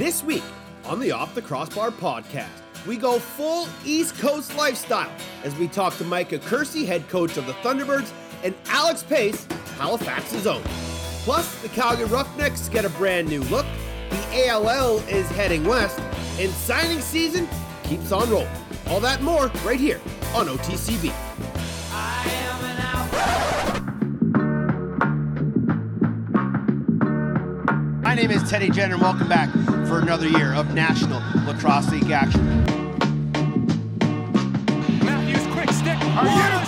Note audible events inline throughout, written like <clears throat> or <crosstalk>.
This week on the Off the Crossbar podcast, we go full East Coast lifestyle as we talk to Micah Kersey, head coach of the Thunderbirds, and Alex Pace, Halifax's own. Plus, the Calgary Roughnecks get a brand new look, the ALL is heading west, and signing season keeps on rolling. All that more right here on OTCB. Name is Teddy Jenner, and welcome back for another year of National Lacrosse League action. Matthews, quick stick. Are you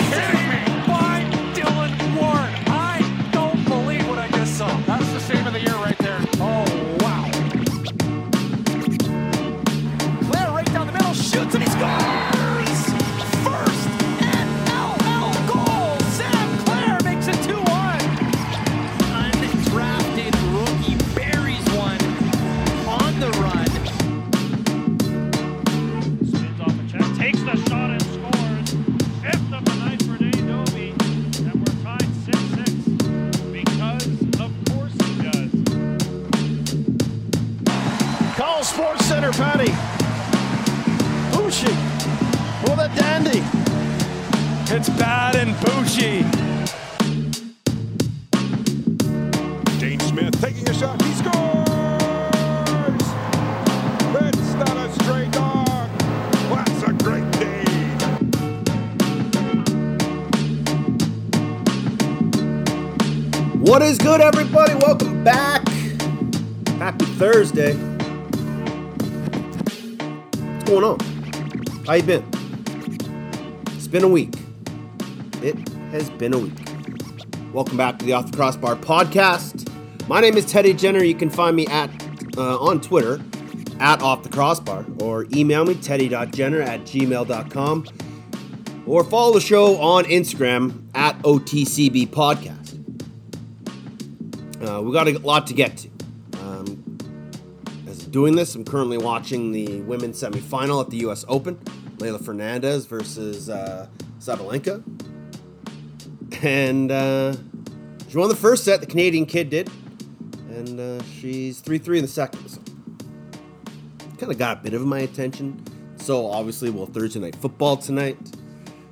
good, everybody? Welcome back. Happy Thursday. What's going on? How you been? It's been a week. It has been a week. Welcome back to the Off the Crossbar podcast. My name is Teddy Jenner. You can find me at uh, on Twitter at Off the Crossbar or email me teddy.jenner at gmail.com or follow the show on Instagram at OTCB Podcast. We got a lot to get to. Um, as doing this, I'm currently watching the women's semifinal at the U.S. Open. Leylah Fernandez versus uh, Sabalenka. And uh, she won the first set, the Canadian kid did. And uh, she's 3 3 in the second. So kind of got a bit of my attention. So obviously, well, Thursday night football tonight.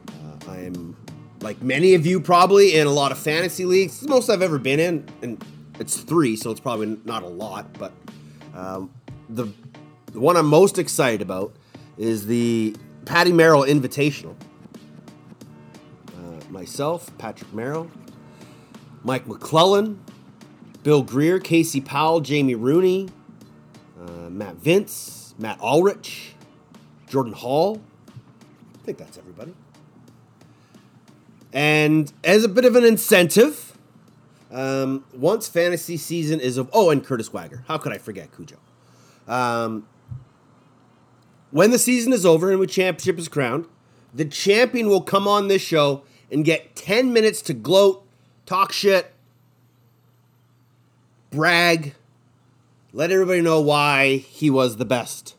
Uh, I am, like many of you, probably in a lot of fantasy leagues. It's the most I've ever been in, and it's three, so it's probably not a lot. But um, the the one I'm most excited about is the Patty Merrill Invitational. Uh, myself, Patrick Merrill, Mike McClellan, Bill Greer, Casey Powell, Jamie Rooney, uh, Matt Vince, Matt Ulrich, Jordan Hall. I think that's everybody. And as a bit of an incentive, um, once fantasy season is of oh, and Curtis Wagger. How could I forget Cujo? Um, when the season is over and the championship is crowned, the champion will come on this show and get 10 minutes to gloat, talk shit, brag, let everybody know why he was the best.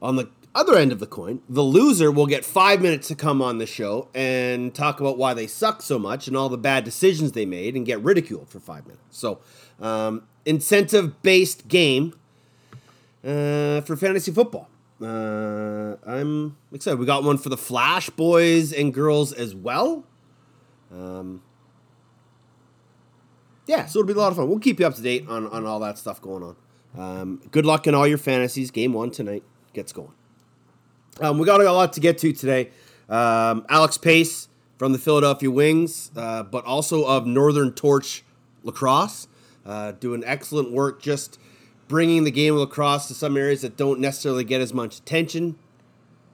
On the other end of the coin, the loser will get five minutes to come on the show and talk about why they suck so much and all the bad decisions they made and get ridiculed for five minutes. So, um, incentive based game uh, for fantasy football. Uh, I'm excited. We got one for the Flash boys and girls as well. Um, yeah, so it'll be a lot of fun. We'll keep you up to date on, on all that stuff going on. Um, good luck in all your fantasies. Game one tonight gets going. Um, we got a lot to get to today. Um, Alex Pace from the Philadelphia Wings, uh, but also of Northern Torch Lacrosse, uh, doing excellent work just bringing the game of lacrosse to some areas that don't necessarily get as much attention.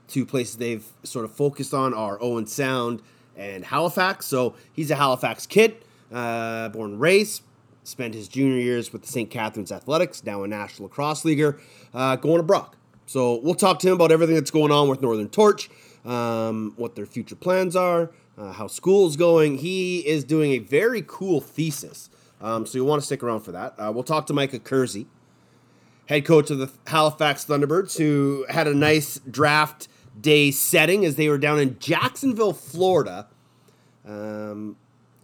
Two places they've sort of focused on are Owen Sound and Halifax. So he's a Halifax kid, uh, born and raised. Spent his junior years with the St. Catharines Athletics, now a National Lacrosse Leaguer, uh, going to Brock. So we'll talk to him about everything that's going on with Northern Torch, um, what their future plans are, uh, how school's going. He is doing a very cool thesis. Um, so you'll want to stick around for that. Uh, we'll talk to Micah Kersey, head coach of the Halifax Thunderbirds, who had a nice draft day setting as they were down in Jacksonville, Florida, um,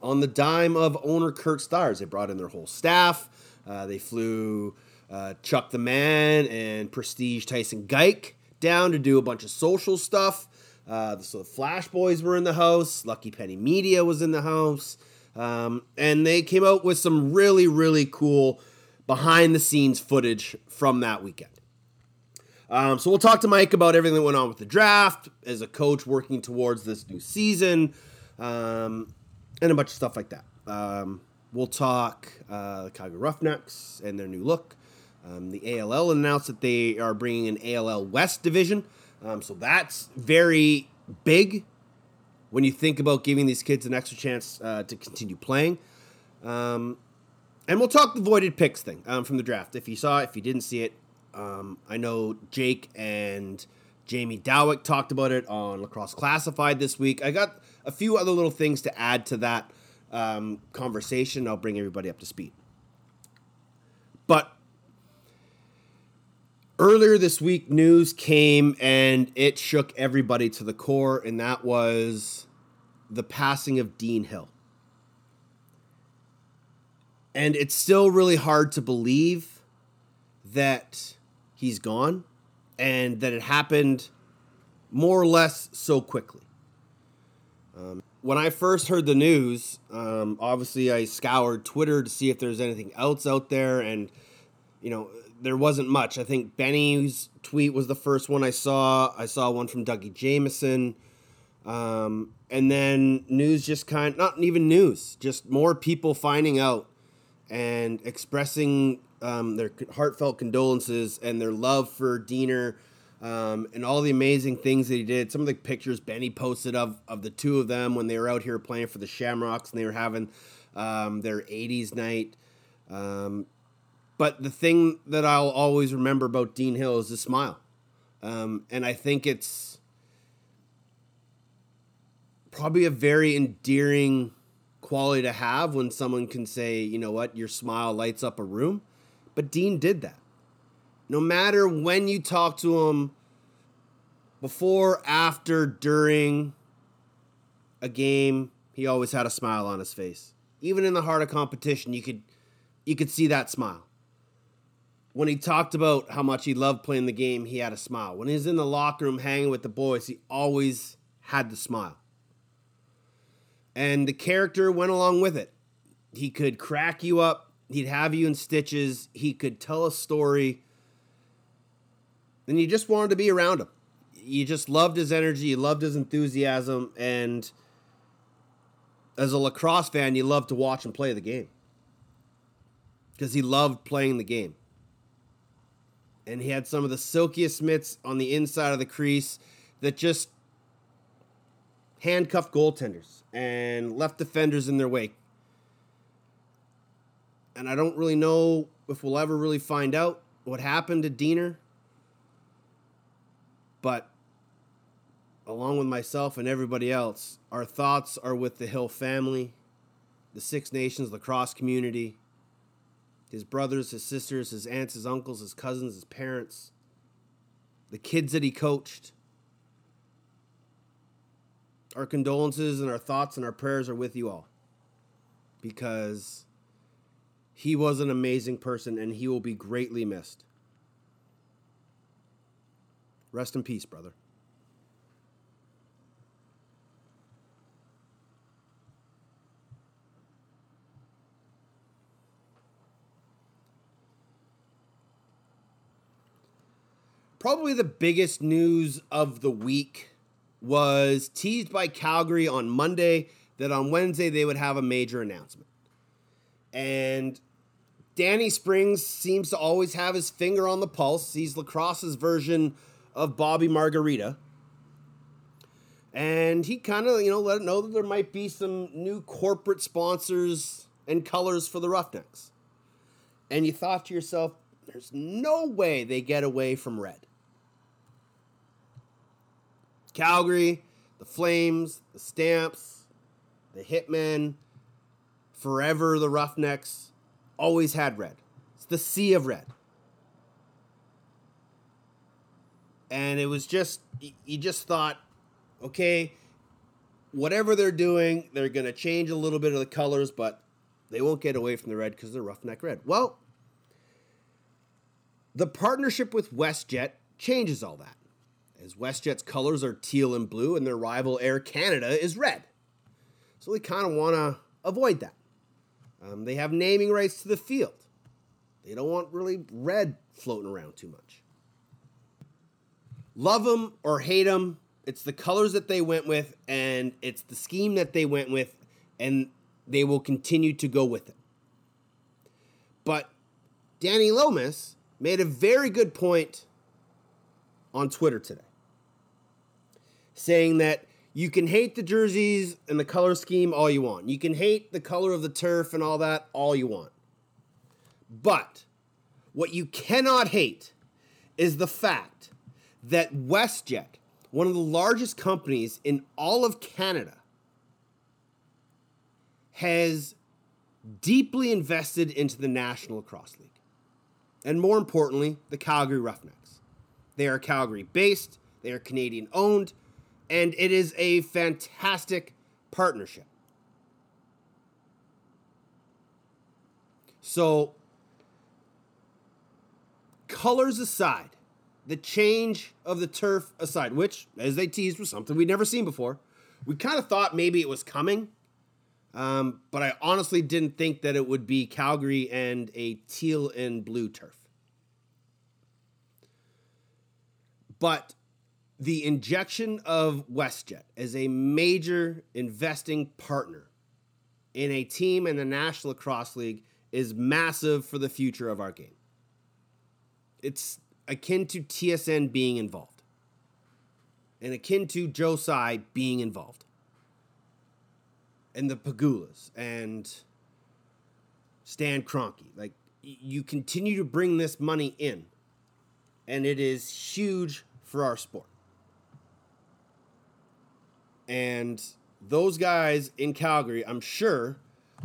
on the dime of owner Curt Styres. They brought in their whole staff. Uh, they flew uh, Chuck the Man and Prestige Tyson Geik down to do a bunch of social stuff. Uh, so the Flash Boys were in the house. Lucky Penny Media was in the house. Um, and they came out with some really, really cool behind the scenes footage from that weekend. Um, so we'll talk to Mike about everything that went on with the draft as a coach working towards this new season, um, and a bunch of stuff like that. Um, we'll talk uh, the Calgary Roughnecks and their new look. Um, the ALL announced that they are bringing an ALL West division, um, so that's very big when you think about giving these kids an extra chance uh, to continue playing. Um, and we'll talk the voided picks thing um, from the draft. If you saw it, if you didn't see it, um, I know Jake and Jamie Dawick talked about it on Lacrosse Classified this week. I got a few other little things to add to that um, conversation. I'll bring everybody up to speed. But earlier this week, news came and it shook everybody to the core, and that was the passing of Dean Hill. And it's still really hard to believe that he's gone and that it happened more or less so quickly. Um, when I first heard the news, um, obviously I scoured Twitter to see if there's anything else out there, and you know there wasn't much. I think Benny's tweet was the first one I saw. I saw one from Dougie Jameson, um, and then news just kind not even news, just more people finding out and expressing um, their heartfelt condolences and their love for Deaner um, and all the amazing things that he did. Some of the pictures Benny posted of of the two of them when they were out here playing for the Shamrocks and they were having um, their '80s night. But the thing that I'll always remember about Dean Hill is his smile, um, and I think it's probably a very endearing quality to have when someone can say, you know what, your smile lights up a room. But Dean did that. No matter when you talk to him, before, after, during a game, he always had a smile on his face. Even in the heart of competition, you could you could see that smile. When he talked about how much he loved playing the game, he had a smile. When he was in the locker room hanging with the boys, he always had the smile. And the character went along with it. He could crack you up, he'd have you in stitches, he could tell a story, and you just wanted to be around him. You just loved his energy, you loved his enthusiasm, and as a lacrosse fan, you loved to watch him play the game. Because he loved playing the game. And he had some of the silkiest mitts on the inside of the crease that just handcuffed goaltenders and left defenders in their wake. And I don't really know if we'll ever really find out what happened to Deaner. But along with myself and everybody else, our thoughts are with the Hill family, the Six Nations lacrosse community, his brothers, his sisters, his aunts, his uncles, his cousins, his parents, the kids that he coached. Our condolences and our thoughts and our prayers are with you all because he was an amazing person and he will be greatly missed. Rest in peace, brother. Probably the biggest news of the week was teased by Calgary on Monday that on Wednesday they would have a major announcement. And Danny Springs seems to always have his finger on the pulse. He's lacrosse's version of Bobby Margarita. And he kind of, you know, let it know that there might be some new corporate sponsors and colors for the Roughnecks. And you thought to yourself, there's no way they get away from red. Calgary, the Flames, the Stamps, the Hitmen, forever the Roughnecks, always had red. It's the sea of red. And it was just, you just thought, okay, whatever they're doing, they're going to change a little bit of the colors, but they won't get away from the red because they're roughneck red. Well, The partnership with WestJet changes all that, as WestJet's colors are teal and blue and their rival Air Canada is red. So they kind of want to avoid that. Um, they have naming rights to the field. They don't want really red floating around too much. Love them or hate them, it's the colors that they went with, and it's the scheme that they went with, and they will continue to go with it. But Danny Lomas made a very good point on Twitter today, saying that you can hate the jerseys and the color scheme all you want. You can hate the color of the turf and all that all you want. But what you cannot hate is the fact that WestJet, one of the largest companies in all of Canada, has deeply invested into the National Lacrosse League. And more importantly, the Calgary Roughnecks. They are Calgary based, they are Canadian owned, and it is a fantastic partnership. So, colors aside, the change of the turf aside, which, as they teased, was something we'd never seen before, we kind of thought maybe it was coming, um, but I honestly didn't think that it would be Calgary and a teal and blue turf. But the injection of WestJet as a major investing partner in a team in the National Lacrosse League is massive for the future of our game. It's akin to TSN being involved and akin to Joe Tsai being involved and the Pegulas and Stan Kroenke. Like you continue to bring this money in, and it is huge for our sport. And those guys in Calgary, I'm sure,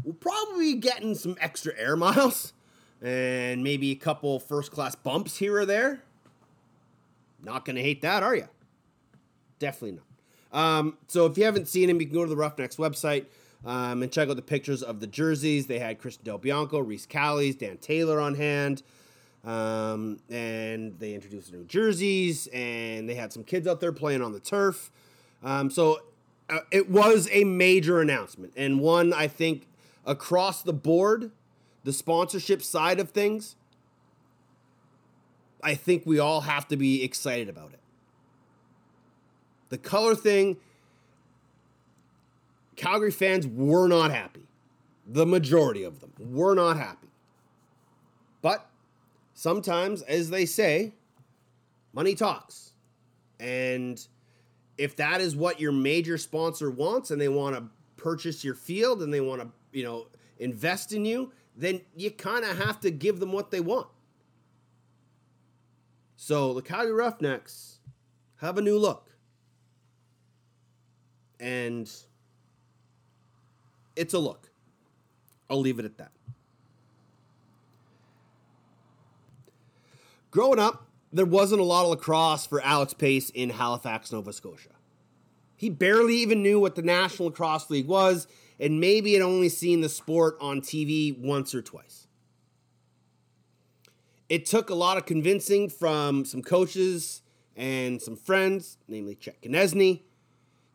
will probably be getting some extra air <laughs> miles and maybe a couple first class bumps here or there. Not going to hate that, are you? Definitely not. Um, so if you haven't seen him, you can go to the Roughnecks website um, and check out the pictures of the jerseys. They had Christian Del Bianco, Reese Callies, Dan Taylor on hand. Um, and they introduced new jerseys, and they had some kids out there playing on the turf. Um, so uh, it was a major announcement, and one I think across the board, the sponsorship side of things, I think we all have to be excited about it. The color thing, Calgary fans were not happy. The majority of them were not happy. But sometimes, as they say, money talks. And if that is what your major sponsor wants and they want to purchase your field and they want to, you know, invest in you, then you kind of have to give them what they want. So the Calgary Roughnecks have a new look. And it's a look. I'll leave it at that. Growing up, there wasn't a lot of lacrosse for Alex Pace in Halifax, Nova Scotia. He barely even knew what the National Lacrosse League was, and maybe had only seen the sport on TV once or twice. It took a lot of convincing from some coaches and some friends, namely Chet Koneczny,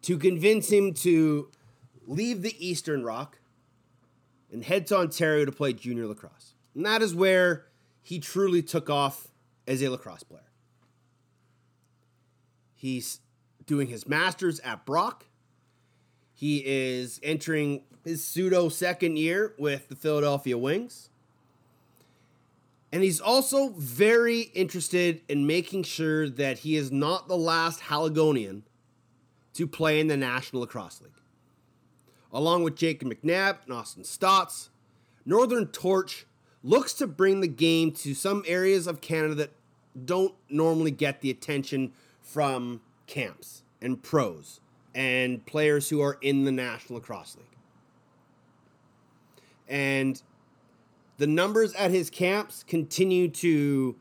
to convince him to leave the Eastern Rock and head to Ontario to play junior lacrosse. And that is where he truly took off as a lacrosse player. He's doing his master's at Brock. He is entering his pseudo second year with the Philadelphia Wings. And he's also very interested in making sure that he is not the last Haligonian to play in the National Lacrosse League. Along with Jacob McNabb and Austin Staats, Northern Torch looks to bring the game to some areas of Canada that don't normally get the attention from camps and pros and players who are in the National Lacrosse League. And the numbers at his camps continue to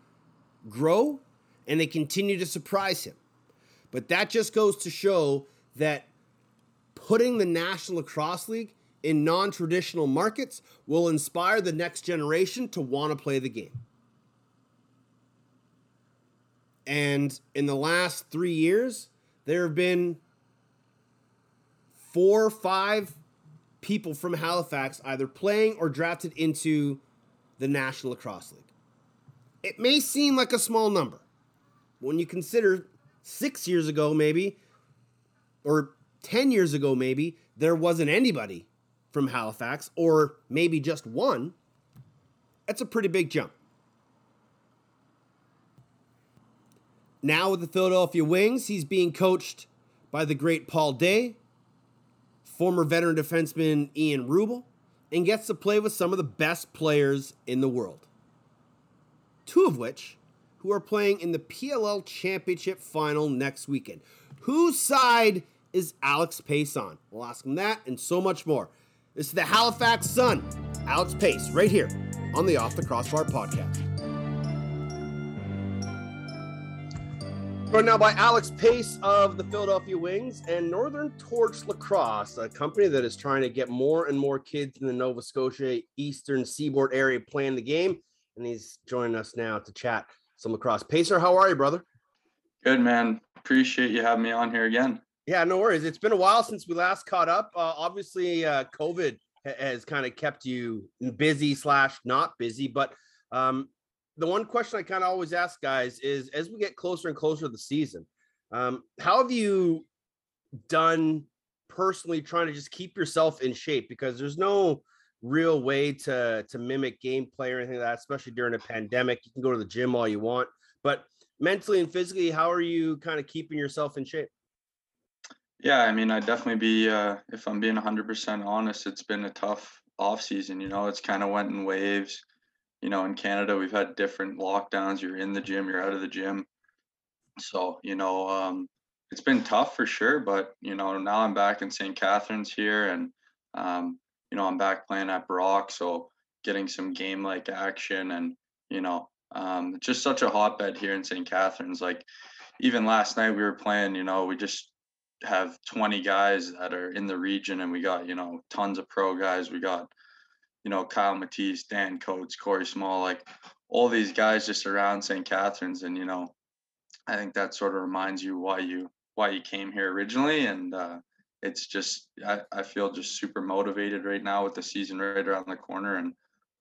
grow and they continue to surprise him. But that just goes to show that putting the National Lacrosse League in non traditional markets will inspire the next generation to want to play the game. And in the last three years, there have been four or five people from Halifax either playing or drafted into the National Lacrosse League. It may seem like a small number. When you consider six years ago, maybe, or 10 years ago, maybe, there wasn't anybody from Halifax, or maybe just one, that's a pretty big jump. Now with the Philadelphia Wings, he's being coached by the great Paul Day, former veteran defenseman Ian Rubel, and gets to play with some of the best players in the world. Two of which who are playing in the PLL Championship final next weekend. Whose side is Alex Pace on? We'll ask him that and so much more. This is the Halifax son, Alex Pace, right here on the Off the Crossbar podcast. Joined now by Alex Pace of the Philadelphia Wings and Northern Torch Lacrosse, a company that is trying to get more and more kids in the Nova Scotia Eastern Seaboard area playing the game. And he's joining us now to chat some lacrosse. Pacer, how are you, brother? Good, man. Appreciate you having me on here again. Yeah, no worries. It's been a while since we last caught up. Uh, obviously, uh, COVID has kind of kept you busy slash not busy. But um, the one question I kind of always ask guys is, as we get closer and closer to the season, um, how have you done personally trying to just keep yourself in shape? Because there's no real way to to mimic gameplay or anything like that, especially during a pandemic. You can go to the gym all you want, but mentally and physically, how are you kind of keeping yourself in shape? Yeah, I mean, I'd definitely be, uh, if I'm being 100% honest, it's been a tough off season. You know, it's kind of went in waves. You know, in Canada, we've had different lockdowns. You're in the gym, you're out of the gym. So, you know, um, it's been tough for sure. But, you know, now I'm back in St. Catharines here and, um, you know, I'm back playing at Brock. So getting some game like action and, you know, um, just such a hotbed here in St. Catharines. Like, even last night we were playing, you know, we just have 20 guys that are in the region and we got you know tons of pro guys. We got you know kyle matisse dan coates corey small like all these guys just around st catharines and you know i think that sort of reminds you why you why you came here originally and uh, it's just I, I feel just super motivated right now with the season right around the corner and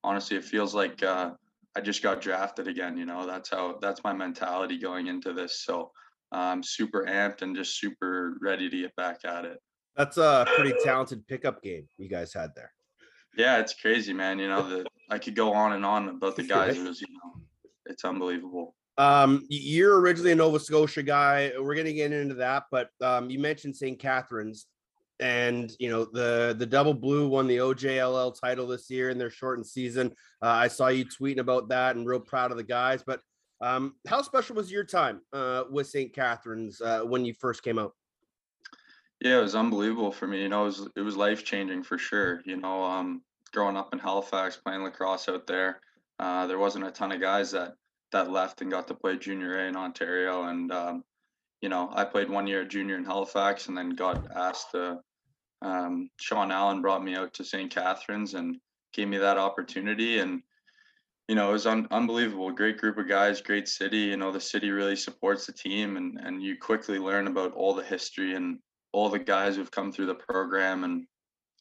honestly it feels like uh, i just got drafted again you know? That's how that's my mentality going into this so I'm super amped and just super ready to get back at it. That's a pretty <laughs> talented pickup game you guys had there. Yeah, it's crazy, man. You know, the I could go on and on about the <laughs> guys. It was, you know, it's unbelievable. Um, you're originally a Nova Scotia guy. We're gonna get into that, but um, you mentioned St. Catharines, and you know the the Double Blue won the OJLL title this year in their shortened season. Uh, I saw you tweeting about that, and real proud of the guys. But um, how special was your time uh, with St. Catharines uh, when you first came out? Yeah, it was unbelievable for me. You know, it was it was life changing for sure. You know, um, growing up in Halifax, playing lacrosse out there, uh, there wasn't a ton of guys that that left and got to play junior A in Ontario. And um, you know, I played one year junior in Halifax, and then got asked to. Um, Sean Allen brought me out to St. Catharines and gave me that opportunity, and you know, it was un- unbelievable. Great group of guys, great city. You know, the city really supports the team, and and you quickly learn about all the history and all the guys who've come through the program. And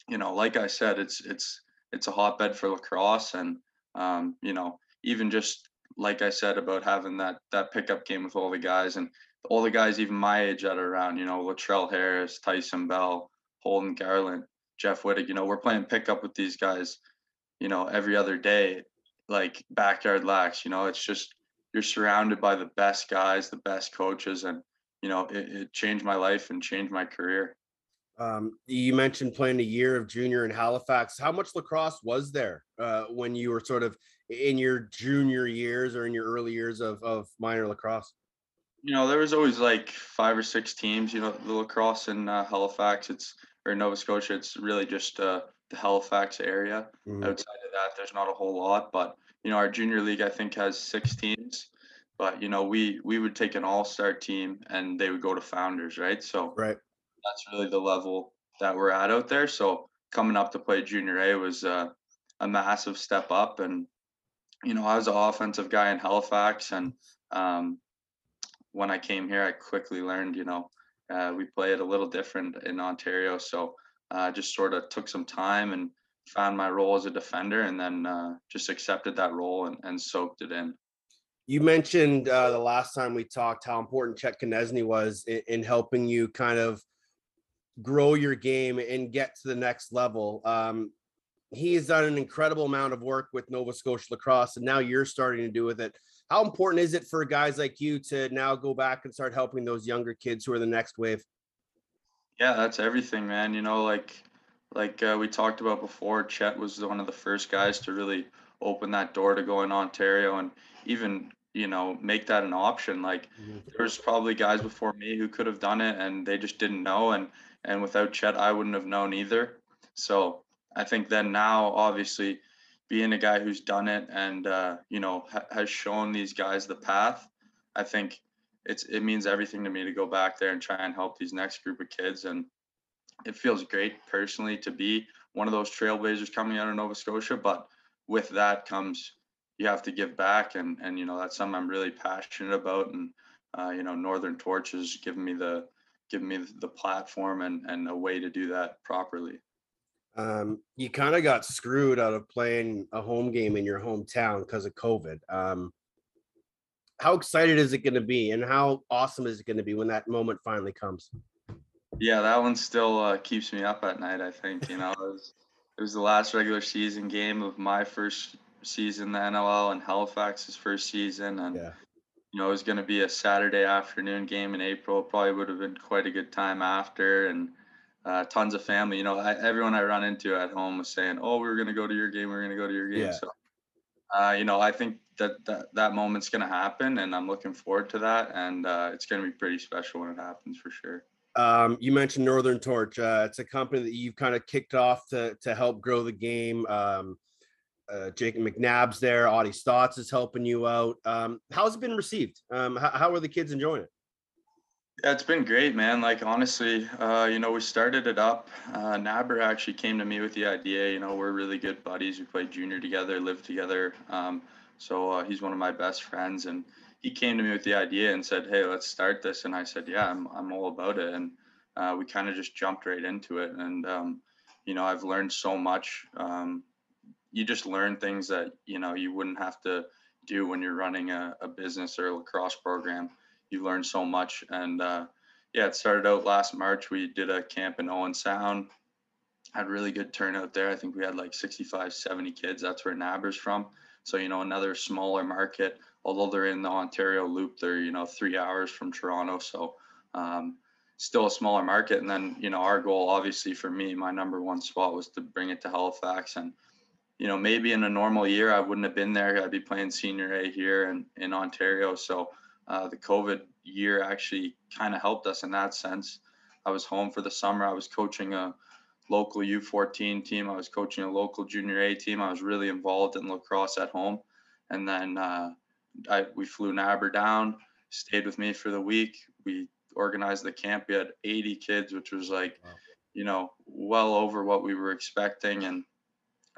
you know, like I said, it's it's it's a hotbed for lacrosse, and um, you know, even just like I said about having that that pickup game with all the guys and all the guys even my age that are around. You know, Latrell Harris, Tyson Bell, Holden Garland, Jeff Wittig. You know, we're playing pickup with these guys. You know, every other day like backyard lax. You know, it's just you're surrounded by the best guys, the best coaches, and you know, it, it changed my life and changed my career. Um, you mentioned playing a year of junior in Halifax. How much lacrosse was there uh, when you were sort of in your junior years or in your early years of, of minor lacrosse? You know, there was always like five or six teams. You know, the lacrosse in uh, Halifax, it's or Nova Scotia, it's really just uh, the Halifax area. Mhm. Outside of that, there's not a whole lot. But you know, our junior league I think has six teams. But you know, we we would take an all-star team and they would go to founders, right? So Right. that's really the level that we're at out there. So coming up to play junior A was uh, a massive step up. And you know, I was an offensive guy in Halifax, and um, when I came here, I quickly learned, you know, uh, we play it a little different in Ontario. So uh, just sort of took some time and found my role as a defender and then uh, just accepted that role and, and soaked it in. You mentioned uh, the last time we talked how important Chet Koneczny was in, in, helping you kind of grow your game and get to the next level. Um, he has done an incredible amount of work with Nova Scotia lacrosse, and now you're starting to do with it. How important is it for guys like you to now go back and start helping those younger kids who are the next wave? Yeah, that's everything, man. You know, like like uh, we talked about before, Chet was one of the first guys to really open that door to go in Ontario and even you know make that an option. Like mm-hmm. there was probably guys before me who could have done it and they just didn't know, and and without Chet, I wouldn't have known either. So I think then now, obviously, being a guy who's done it and uh, you know ha- has shown these guys the path, I think it's it means everything to me to go back there and try and help these next group of kids and it feels great personally to be one of those trailblazers coming out of Nova Scotia but with that comes you have to give back and and you know that's something I'm really passionate about and uh, you know Northern Torch has given me the given me the platform and and a way to do that properly um, you kind of got screwed out of playing a home game in your hometown because of COVID. Um, how excited is it going to be, and how awesome is it going to be when that moment finally comes? Yeah, that one still uh, keeps me up at night. I think you know it was, it was the last regular season game of my first season, the NLL, and Halifax's first season, and yeah. you know it was going to be a Saturday afternoon game in April. Probably would have been quite a good time after, and uh, tons of family. You know, I, everyone I run into at home was saying, "Oh, we are going to go to your game. We are going to go to your game." Yeah. So, uh, you know, I think that that, that moment's going to happen, and I'm looking forward to that. And uh, it's going to be pretty special when it happens for sure. Um, you mentioned Northern Torch. Uh, it's a company that you've kind of kicked off to to help grow the game. Um, uh, Jacob McNabb's there. Audie Staats is helping you out. Um, how's it been received? Um, how, how are the kids enjoying it? Yeah, it's been great, man. Like honestly, uh, you know, we started it up. Uh, Nabber actually came to me with the idea. You know, we're really good buddies. We played junior together, lived together. Um, so uh, he's one of my best friends, and he came to me with the idea and said, "Hey, let's start this." And I said, "Yeah, I'm I'm all about it." And uh, we kind of just jumped right into it. And um, you know, I've learned so much. Um, you just learn things that you know you wouldn't have to do when you're running a, a business or a lacrosse program. You learn so much, and uh, yeah, it started out last March. We did a camp in Owen Sound. Had really good turnout there. I think we had like 65, 70 kids. That's where Nabber's from. So, you know, another smaller market, although they're in the Ontario loop, they're, you know, three hours from Toronto. So, um, still a smaller market. And then, you know, our goal, obviously, for me, my number one spot was to bring it to Halifax. And, you know, maybe in a normal year, I wouldn't have been there. I'd be playing senior A here in, in Ontario. So, uh, the COVID year actually kind of helped us in that sense. I was home for the summer. I was coaching a local U14 team. I was coaching a local junior A team. I was really involved in lacrosse at home. And then uh, I, we flew Nabber down, stayed with me for the week. We organized the camp. We had 80 kids, which was like, wow. you know, well over what we were expecting. And,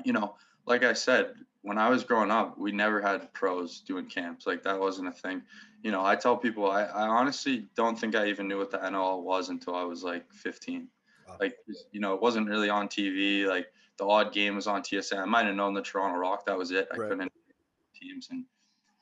you know, like I said, when I was growing up, we never had pros doing camps. Like that wasn't a thing. You know, I tell people I, I honestly don't think I even knew what the NLL was until I was like 15. Like, you know, it wasn't really on TV. Like the odd game was on TSN. I might have known the Toronto Rock. That was it. I right. couldn't teams. And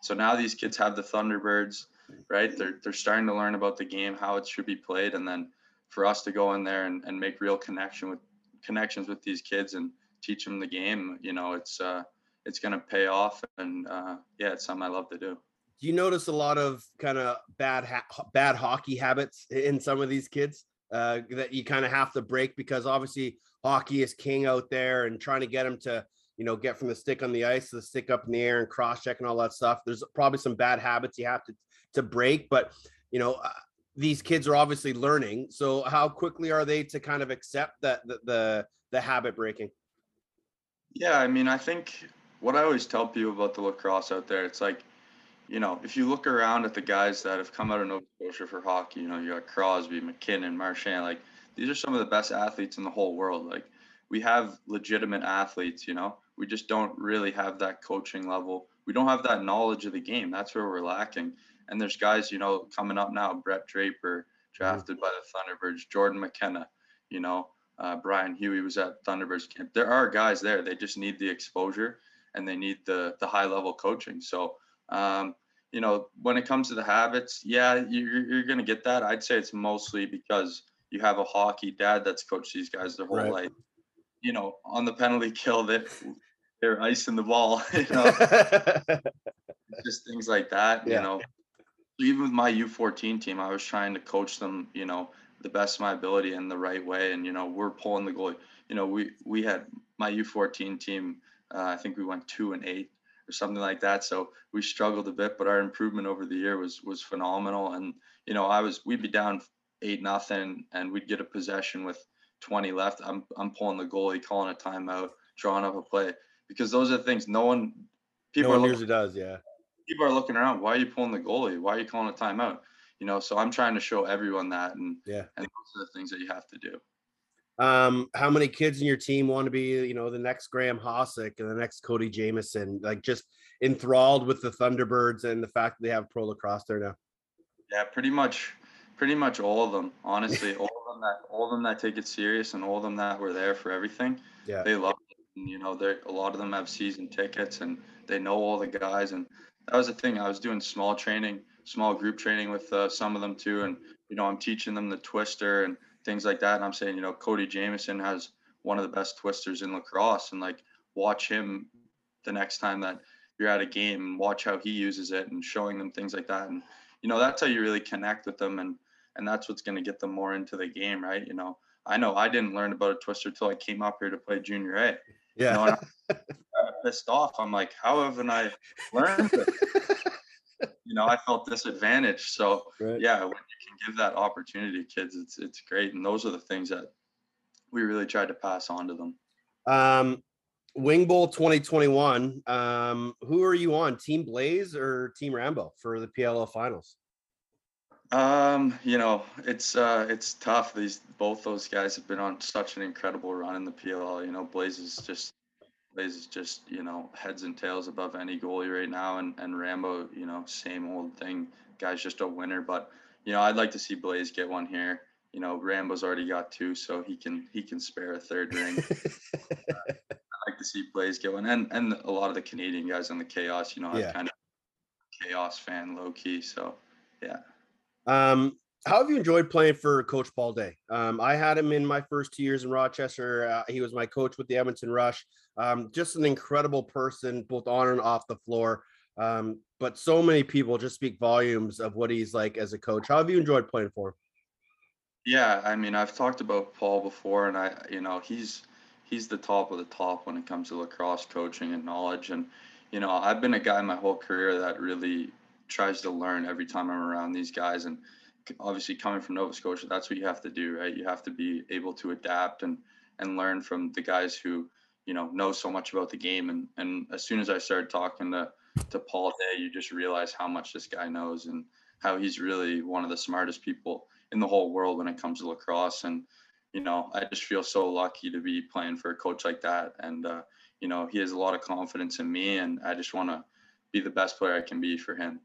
so now these kids have the Thunderbirds, right? They're they're starting to learn about the game, how it should be played, and then for us to go in there and, and make real connection with connections with these kids and teach them the game, you know, it's uh it's gonna pay off. And uh, yeah, it's something I love to do. Do you notice a lot of kind of bad ha- bad hockey habits in some of these kids? Uh, that you kind of have to break because obviously hockey is king out there and trying to get them to you know get from the stick on the ice to the stick up in the air and cross check and all that stuff. There's probably some bad habits you have to to break but you know uh, these kids are obviously learning. So how quickly are they to kind of accept that the the, the habit breaking? Yeah i mean i think what i always tell people about the lacrosse out there it's like you know, if you look around at the guys that have come out of Nova Scotia for hockey, you know, you got Crosby, MacKinnon, Marchand, like these are some of the best athletes in the whole world. Like we have legitimate athletes, you know, we just don't really have that coaching level we don't have that knowledge of the game. That's where we're lacking. And there's guys, you know, coming up now, Brett Draper, drafted by the Thunderbirds, Jordan McKenna, you know, uh, Brian Huey was at Thunderbirds camp. There are guys there. They just need the exposure and they need the the high level coaching. So, um, you know, when it comes to the habits, yeah, you're, you're going to get that. I'd say it's mostly because you have a hockey dad that's coached these guys their whole Right. life. You know, on the penalty kill, that they're icing the ball. <laughs> You know, <laughs> just things like that. Yeah. You know, even with my U14 team, I was trying to coach them. You know, the best of my ability and the right way. And you know, we're pulling the goalie. You know, we we had my U14 team. Uh, I think we went two and eight or something like that. So we struggled a bit, but our improvement over the year was was phenomenal. And you know, I was we'd be down eight nothing, and we'd get a possession with 20 left. I'm I'm pulling the goalie, calling a timeout, drawing up a play because those are the things no one no people one are usually looking, does, yeah. people are looking around. Why are you pulling the goalie? Why are you calling a timeout? You know, so I'm trying to show everyone that, and Yeah. and those are the things that you have to do. Um, how many kids in your team want to be, you know, the next Graeme Hossack and the next Cody Jamieson, Like just enthralled with the Thunderbirds and the fact that they have pro lacrosse there now. Yeah, pretty much, pretty much all of them. Honestly, all of them that all of them that take it serious, and all of them that were there for everything. Yeah. they love it. And, you know, they a lot of them have season tickets, and they know all the guys. And that was the thing. I was doing small training, small group training with uh, some of them too, and you know, I'm teaching them the twister and things like that. And I'm saying, you know, Cody Jamieson has one of the best twisters in lacrosse, and like watch him the next time that you're at a game and watch how he uses it and showing them things like that. And you know, that's how you really connect with them, and and that's what's going to get them more into the game, right? You know, I know I didn't learn about a twister till I came up here to play junior A. Yeah. You know, I got <laughs> pissed off. I'm like, how haven't I learned <laughs> you know, I felt disadvantaged. So Right. yeah, when give that opportunity to kids, it's it's great. And those are the things that we really tried to pass on to them. Um, Wing Bowl 2021. Um, who are you on? Team Blaze or Team Rambo for the PLL finals? Um, you know, it's uh it's tough. These both those guys have been on such an incredible run in the PLL. You know, Blaze is just Blaze is just, you know, heads and tails above any goalie right now and, and Rambo, you know, same old thing. Guy's just a winner. But, you know, I'd like to see Blaze get one here. You know, Rambo's already got two, so he can he can spare a third ring. <laughs> I'd like to see Blaze get one. And and a lot of the Canadian guys on the chaos, you know, I'm kind of chaos fan low key. So yeah. Um, how have you enjoyed playing for Coach Paul Day? Um, I had him in my first two years in Rochester. Uh, he was my coach with the Edmonton Rush. Um, just an incredible person, both on and off the floor. Um, but so many people just speak volumes of what he's like as a coach. How have you enjoyed playing for him? Yeah, I mean, I've talked about Paul before, and I, you know, he's he's the top of the top when it comes to lacrosse coaching and knowledge. And you know, I've been a guy my whole career that really tries to learn every time I'm around these guys. And obviously, coming from Nova Scotia, that's what you have to do, right? You have to be able to adapt and and learn from the guys who you know know so much about the game. And and as soon as I started talking to to Paul Day, you just realize how much this guy knows and how he's really one of the smartest people in the whole world when it comes to lacrosse. And, you know, I just feel so lucky to be playing for a coach like that. And, uh, you know, he has a lot of confidence in me, and I just want to be the best player I can be for him.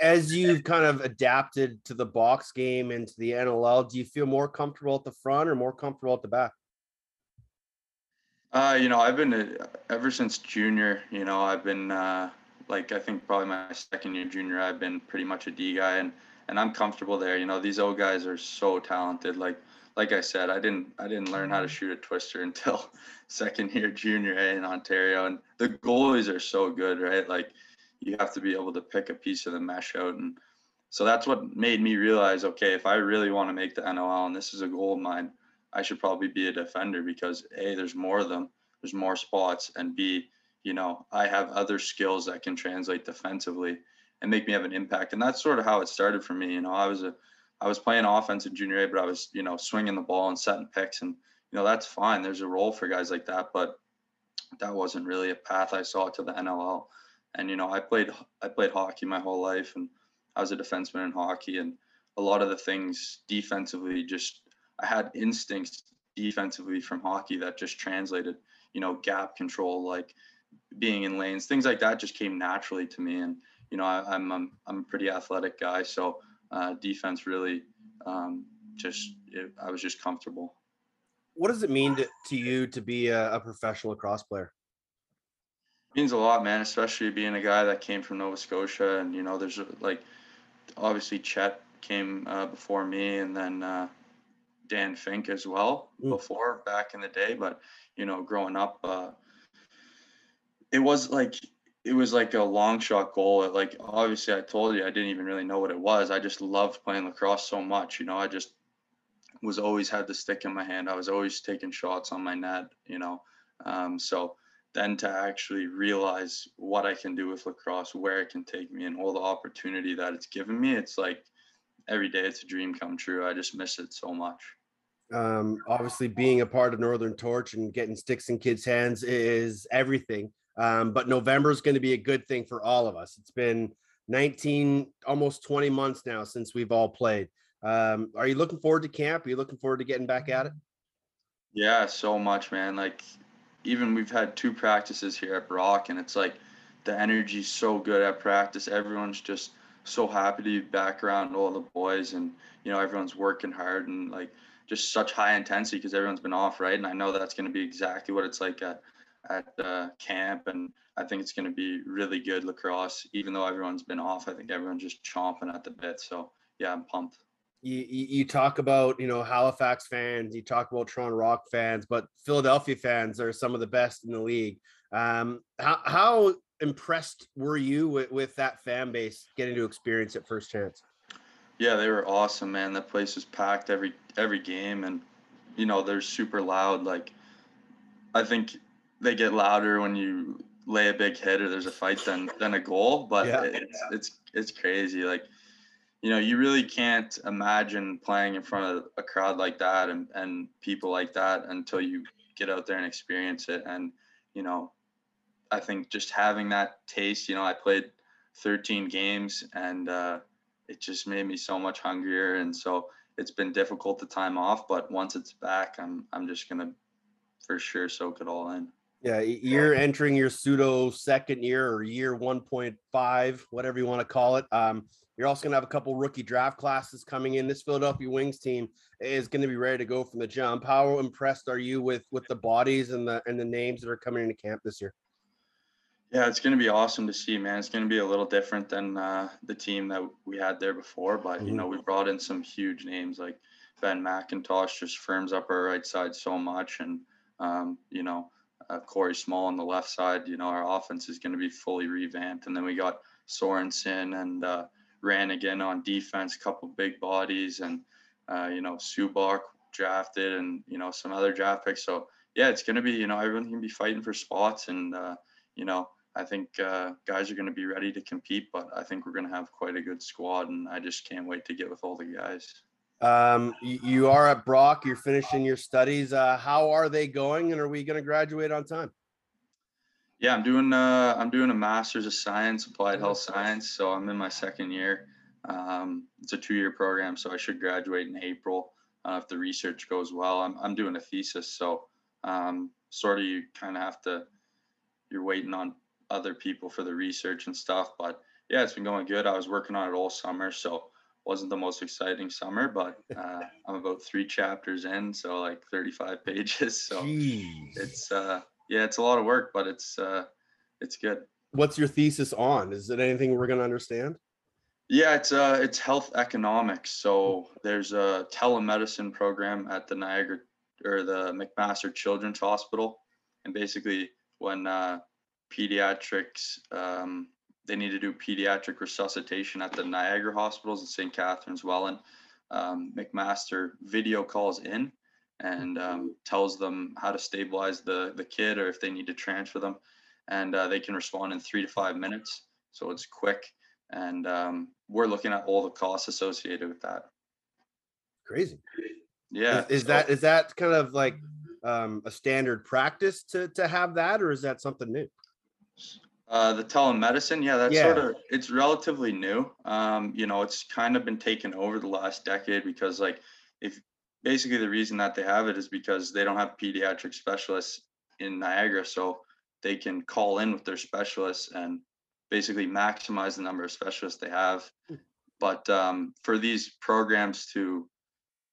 As you've kind of adapted to the box game and to the NLL, do you feel more comfortable at the front or more comfortable at the back? Uh, you know, I've been a, ever since junior. You know, I've been uh, like I think probably my second year junior. I've been pretty much a D guy, and and I'm comfortable there. You know, these old guys are so talented. Like like I said, I didn't I didn't learn how to shoot a twister <laughs> until second year junior A in Ontario, and the goalies are so good, right? Like you have to be able to pick a piece of the mesh out, and so that's what made me realize, okay, if I really want to make the NLL, and this is a goal of mine, I should probably be a defender because a there's more of them, there's more spots, and b you know I have other skills that can translate defensively and make me have an impact. And that's sort of how it started for me. You know, I was a I was playing offense in junior A, but I was you know swinging the ball and setting picks, and you know that's fine. There's a role for guys like that, but that wasn't really a path I saw to the NLL. And you know, I played I played hockey my whole life, and I was a defenseman in hockey, and a lot of the things defensively just I had instincts defensively from hockey that just translated. You know, gap control, like being in lanes, things like that just came naturally to me. And you know, I, am I'm I'm a pretty athletic guy, so uh, defense really um, just it, I was just comfortable. What does it mean to, to you to be a, a professional lacrosse player? means a lot, man. Especially being a guy that came from Nova Scotia, and you know, there's like obviously Chet came uh, before me, and then uh, Dan Fink as well mm. before back in the day. But you know, growing up, uh, it was like it was like a long shot goal. Like obviously, I told you I didn't even really know what it was. I just loved playing lacrosse so much. You know, I just was always had the stick in my hand. I was always taking shots on my net. You know, um, so then to actually realize what I can do with lacrosse, where it can take me, and all the opportunity that it's given me, it's like every day it's a dream come true. I just miss it so much. Um, obviously, being a part of Northern Torch and getting sticks in kids' hands is everything. Um, but November is going to be a good thing for all of us. It's been 19, almost 20 months now since we've all played. Um, are you looking forward to camp? Are you looking forward to getting back at it? Yeah, so much, man. Like, even we've had two practices here at Brock, and it's like the energy's so good at practice. Everyone's just so happy to be back around all the boys, and you know, everyone's working hard and like just such high intensity because everyone's been off, right? And I know that's going to be exactly what it's like at at uh, camp, and I think it's going to be really good lacrosse. Even though everyone's been off, I think everyone's just chomping at the bit. So yeah, I'm pumped. You, you talk about you know Halifax fans, you talk about Toronto Rock fans, but Philadelphia fans are some of the best in the league. Um, how how impressed were you with, with that fan base getting to experience it first chance? Yeah, they were awesome, man. That place was packed every every game, and you know they're super loud. Like I think they get louder when you lay a big hit or there's a fight than than a goal. But yeah. it's it's it's crazy. Like you know, you really can't imagine playing in front of a crowd like that and and people like that until you get out there and experience it. And you know, I think just having that taste. You know, I played 13 games and. uh it just made me so much hungrier and so it's been difficult to time off but once it's back i'm i'm just gonna for sure soak it all in yeah, you're entering your pseudo second year or year 1.5, whatever you want to call it. Um, you're also going to have a couple rookie draft classes coming in. This Philadelphia Wings team is going to be ready to go from the jump. How impressed are you with with the bodies and the and the names that are coming into camp this year? Yeah, it's going to be awesome to see, man. It's going to be a little different than uh, the team that we had there before, but mm-hmm. you know, we brought in some huge names like Ben McIntosh just firms up our right side so much, and um, you know uh, Corey Small on the left side. You know, our offense is going to be fully revamped. And then we got Sorensen and uh, Ranigan on defense, a couple big bodies, and, uh, you know, Subak drafted and, you know, some other draft picks. So, yeah, it's going to be, you know, everyone can be fighting for spots. And, uh, you know, I think uh, guys are going to be ready to compete, but I think we're going to have quite a good squad. And I just can't wait to get with all the guys. Um, you, are at Brock. You're finishing your studies. Uh, how are they going, and are we going to graduate on time? Yeah, I'm doing. Uh, I'm doing a master's of science, applied health science. So I'm in my second year. Um, it's a two-year program, so I should graduate in April uh, if the research goes well. I'm I'm doing a thesis, so um, sort of you kind of have to. You're waiting on other people for the research and stuff, but yeah, it's been going good. I was working on it all summer, so wasn't the most exciting summer, but <laughs> uh, I'm about three chapters in, so like 35 <laughs> pages. So Jeez. it's uh, yeah, it's a lot of work, but it's uh, it's good. What's your thesis on? Is it anything we're gonna understand? Yeah, it's uh, it's health economics. So there's a telemedicine program at the Niagara or the McMaster Children's Hospital, and basically when uh, pediatrics um, they need to do pediatric resuscitation at the Niagara hospitals in St. Catharines, Welland. Um, McMaster video calls in and um, tells them how to stabilize the, the kid or if they need to transfer them. And uh, they can respond in three to five minutes. So it's quick. And um, we're looking at all the costs associated with that. Crazy. Yeah. Is, is so, that is that kind of like um, a standard practice to to have that, or is that something new? Uh, the telemedicine, yeah, that's yeah. sort of it's relatively new. Um, you know, it's kind of been taken over the last decade because, like, if basically the reason that they have it is because they don't have pediatric specialists in Niagara. So they can call in with their specialists and basically maximize the number of specialists they have. But um, for these programs to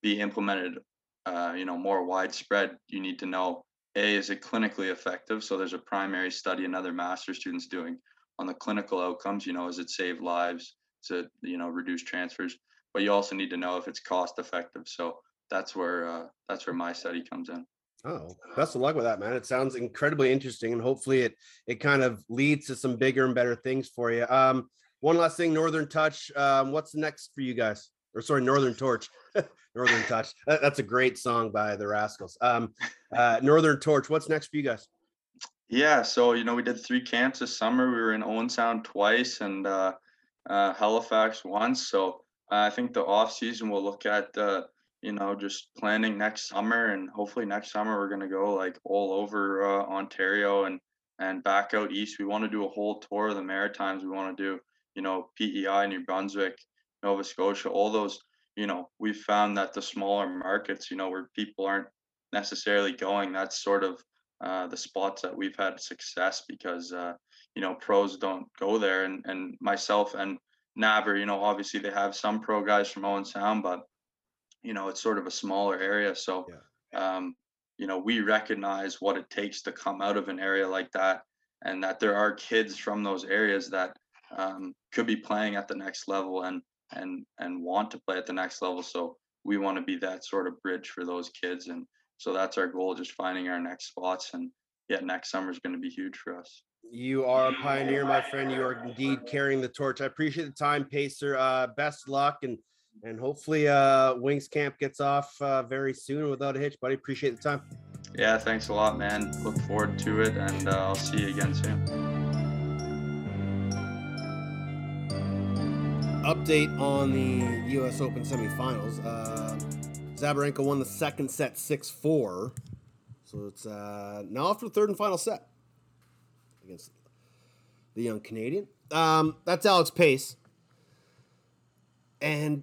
be implemented, uh, you know, more widespread, you need to know a is it clinically effective. So there's a primary study another master students doing on the clinical outcomes. You know, is it save lives? It you know reduce transfers? But you also need to know if it's cost effective. So that's where uh, that's where my study comes in. Oh, best of luck with that, man. It sounds incredibly interesting, and hopefully it it kind of leads to some bigger and better things for you. Um, one last thing, Northern Touch. Um, what's next for you guys? Or sorry, Northern Torch. <laughs> Northern Touch. That's a great song by the Rascalz. Um, uh, Northern Torch. What's next for you guys? Yeah, so you know we did three camps this summer. We were in Owen Sound twice and uh, uh, Halifax once. So I think the off season we'll look at uh, you know just planning next summer and hopefully next summer we're gonna go like all over uh, Ontario and and back out east. We want to do a whole tour of the Maritimes. We want to do you know PEI, New Brunswick, Nova Scotia, all those. You know we've found that the smaller markets, you know where people aren't necessarily going, that's sort of uh, the spots that we've had success because uh, you know pros don't go there. And and myself and Naver, you know, obviously they have some pro guys from Owen Sound, but you know it's sort of a smaller area, so um, you know we recognize what it takes to come out of an area like that, and that there are kids from those areas that um, could be playing at the next level. And and and want to play at the next level. So we want to be that sort of bridge for those kids and so that's our goal, just finding our next spots. And yeah, next summer is going to be huge for us. You are a pioneer, my friend. You are indeed carrying the torch. I appreciate the time, Pacer. Uh, best luck and and hopefully uh, Wings Camp gets off uh, very soon without a hitch, buddy. Appreciate the time. Yeah, thanks a lot, man. Look forward to it, and uh, I'll see you again soon. Update on the U.S. Open semifinals. Uh, Sabalenka won the second set 6 4. So it's uh, now off to the third and final set against the young Canadian. Um, that's Alex Pace. And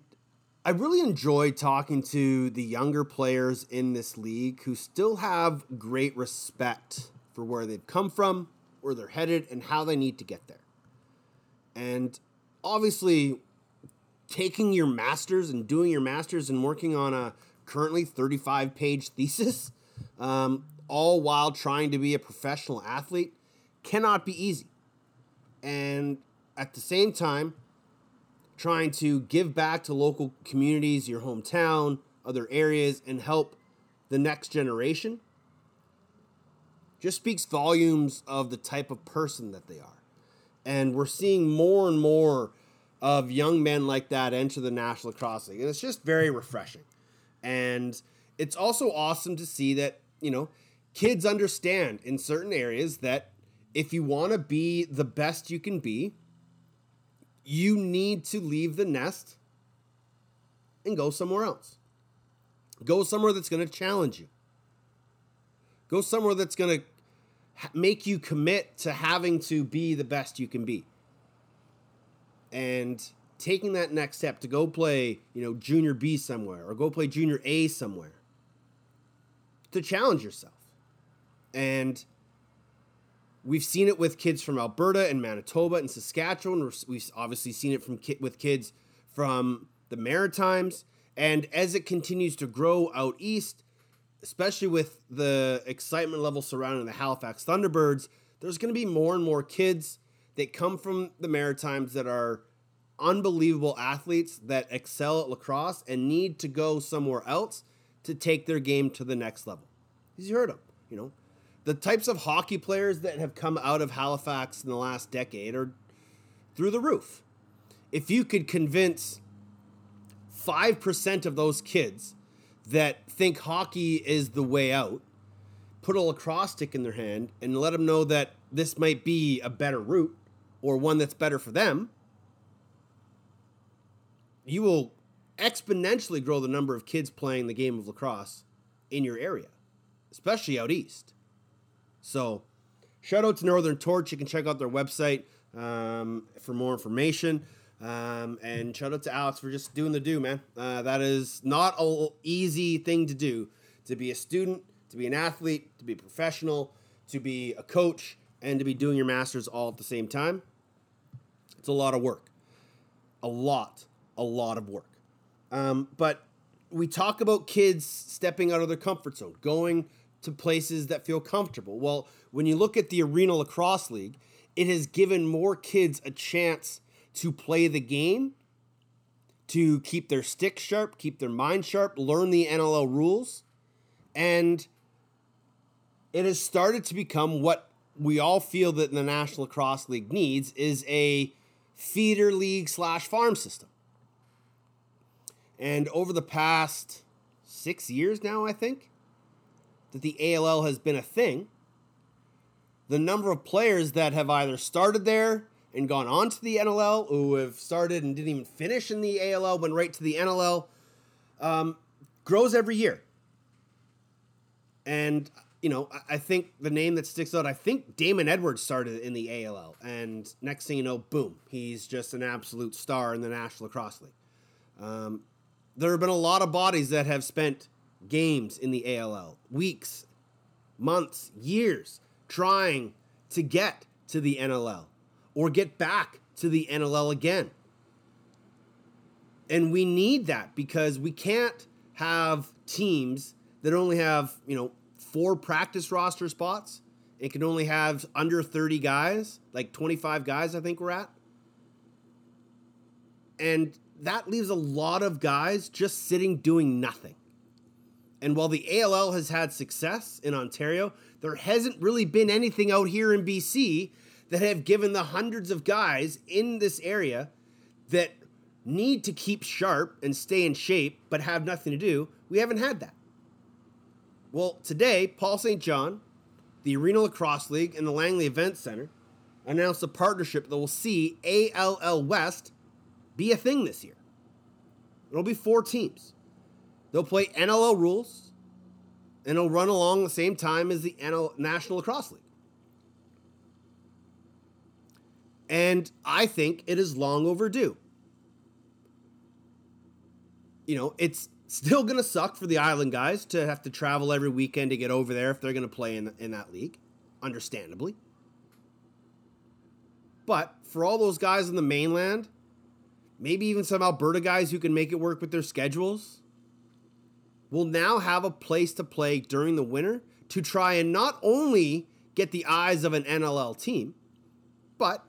I really enjoy talking to the younger players in this league who still have great respect for where they've come from, where they're headed, and how they need to get there. And obviously, taking your master's and doing your master's and working on a currently 35 page thesis, um, all while trying to be a professional athlete, cannot be easy. And at the same time, trying to give back to local communities, your hometown, other areas, and help the next generation just speaks volumes of the type of person that they are. And we're seeing more and more of young men like that enter the National Lacrosse League. And it's just very refreshing. And it's also awesome to see that, you know, kids understand in certain areas that if you want to be the best you can be, you need to leave the nest and go somewhere else. Go somewhere that's going to challenge you. Go somewhere that's going to make you commit to having to be the best you can be. And taking that next step to go play, you know, junior B somewhere or go play junior A somewhere to challenge yourself. And we've seen it with kids from Alberta and Manitoba and Saskatchewan. We've obviously seen it from with kids from the Maritimes. And as it continues to grow out east, especially with the excitement level surrounding the Halifax Thunderbirds, there's going to be more and more kids that come from the Maritimes that are unbelievable athletes that excel at lacrosse and need to go somewhere else to take their game to the next level. You heard them, you know. The types of hockey players that have come out of Halifax in the last decade are through the roof. If you could convince 5% of those kids that think hockey is the way out, put a lacrosse stick in their hand and let them know that this might be a better route or one that's better for them, you will exponentially grow the number of kids playing the game of lacrosse in your area, especially out east. So, shout out to Northern Torch. You can check out their website um, for more information. Um, and shout out to Alex for just doing the do, man. Uh, that is not an easy thing to do to be a student, to be an athlete, to be professional, to be a coach, and to be doing your masters all at the same time, it's a lot of work. A lot, a lot of work. Um, but we talk about kids stepping out of their comfort zone, going to places that feel comfortable. Well, when you look at the Arena Lacrosse League, it has given more kids a chance to play the game, to keep their stick sharp, keep their mind sharp, learn the NLL rules, and it has started to become what we all feel that the National Lacrosse League needs is a feeder league slash farm system. And over the past six years now, I think, that the ALL has been a thing, the number of players that have either started there and gone on to the NLL, who have started and didn't even finish in the ALL, went right to the NLL, um, grows every year. And, you know, I, think the name that sticks out, I think Damon Edwards started in the ALL. And next thing you know, boom, he's just an absolute star in the National Lacrosse League. Um, there have been a lot of bodies that have spent games in the ALL, weeks, months, years, trying to get to the NLL or get back to the NLL again. And we need that because we can't have teams that only have, you know, four practice roster spots. It can only have under 30 guys, like 25 guys, I think we're at. And that leaves a lot of guys just sitting doing nothing. And while the ALL has had success in Ontario, there hasn't really been anything out here in BC that have given the hundreds of guys in this area that need to keep sharp and stay in shape but have nothing to do. We haven't had that. Well, today, Paul St. John, the Arena Lacrosse League, and the Langley Event Center announced a partnership that will see ALL West be a thing this year. It'll be four teams. They'll play NLL rules, and it'll run along the same time as the NL, National Lacrosse League. And I think it is long overdue. You know, it's still going to suck for the Island guys to have to travel every weekend to get over there if they're going to play in, in that league, understandably. But for all those guys in the mainland, maybe even some Alberta guys who can make it work with their schedules, will now have a place to play during the winter to try and not only get the eyes of an NLL team, but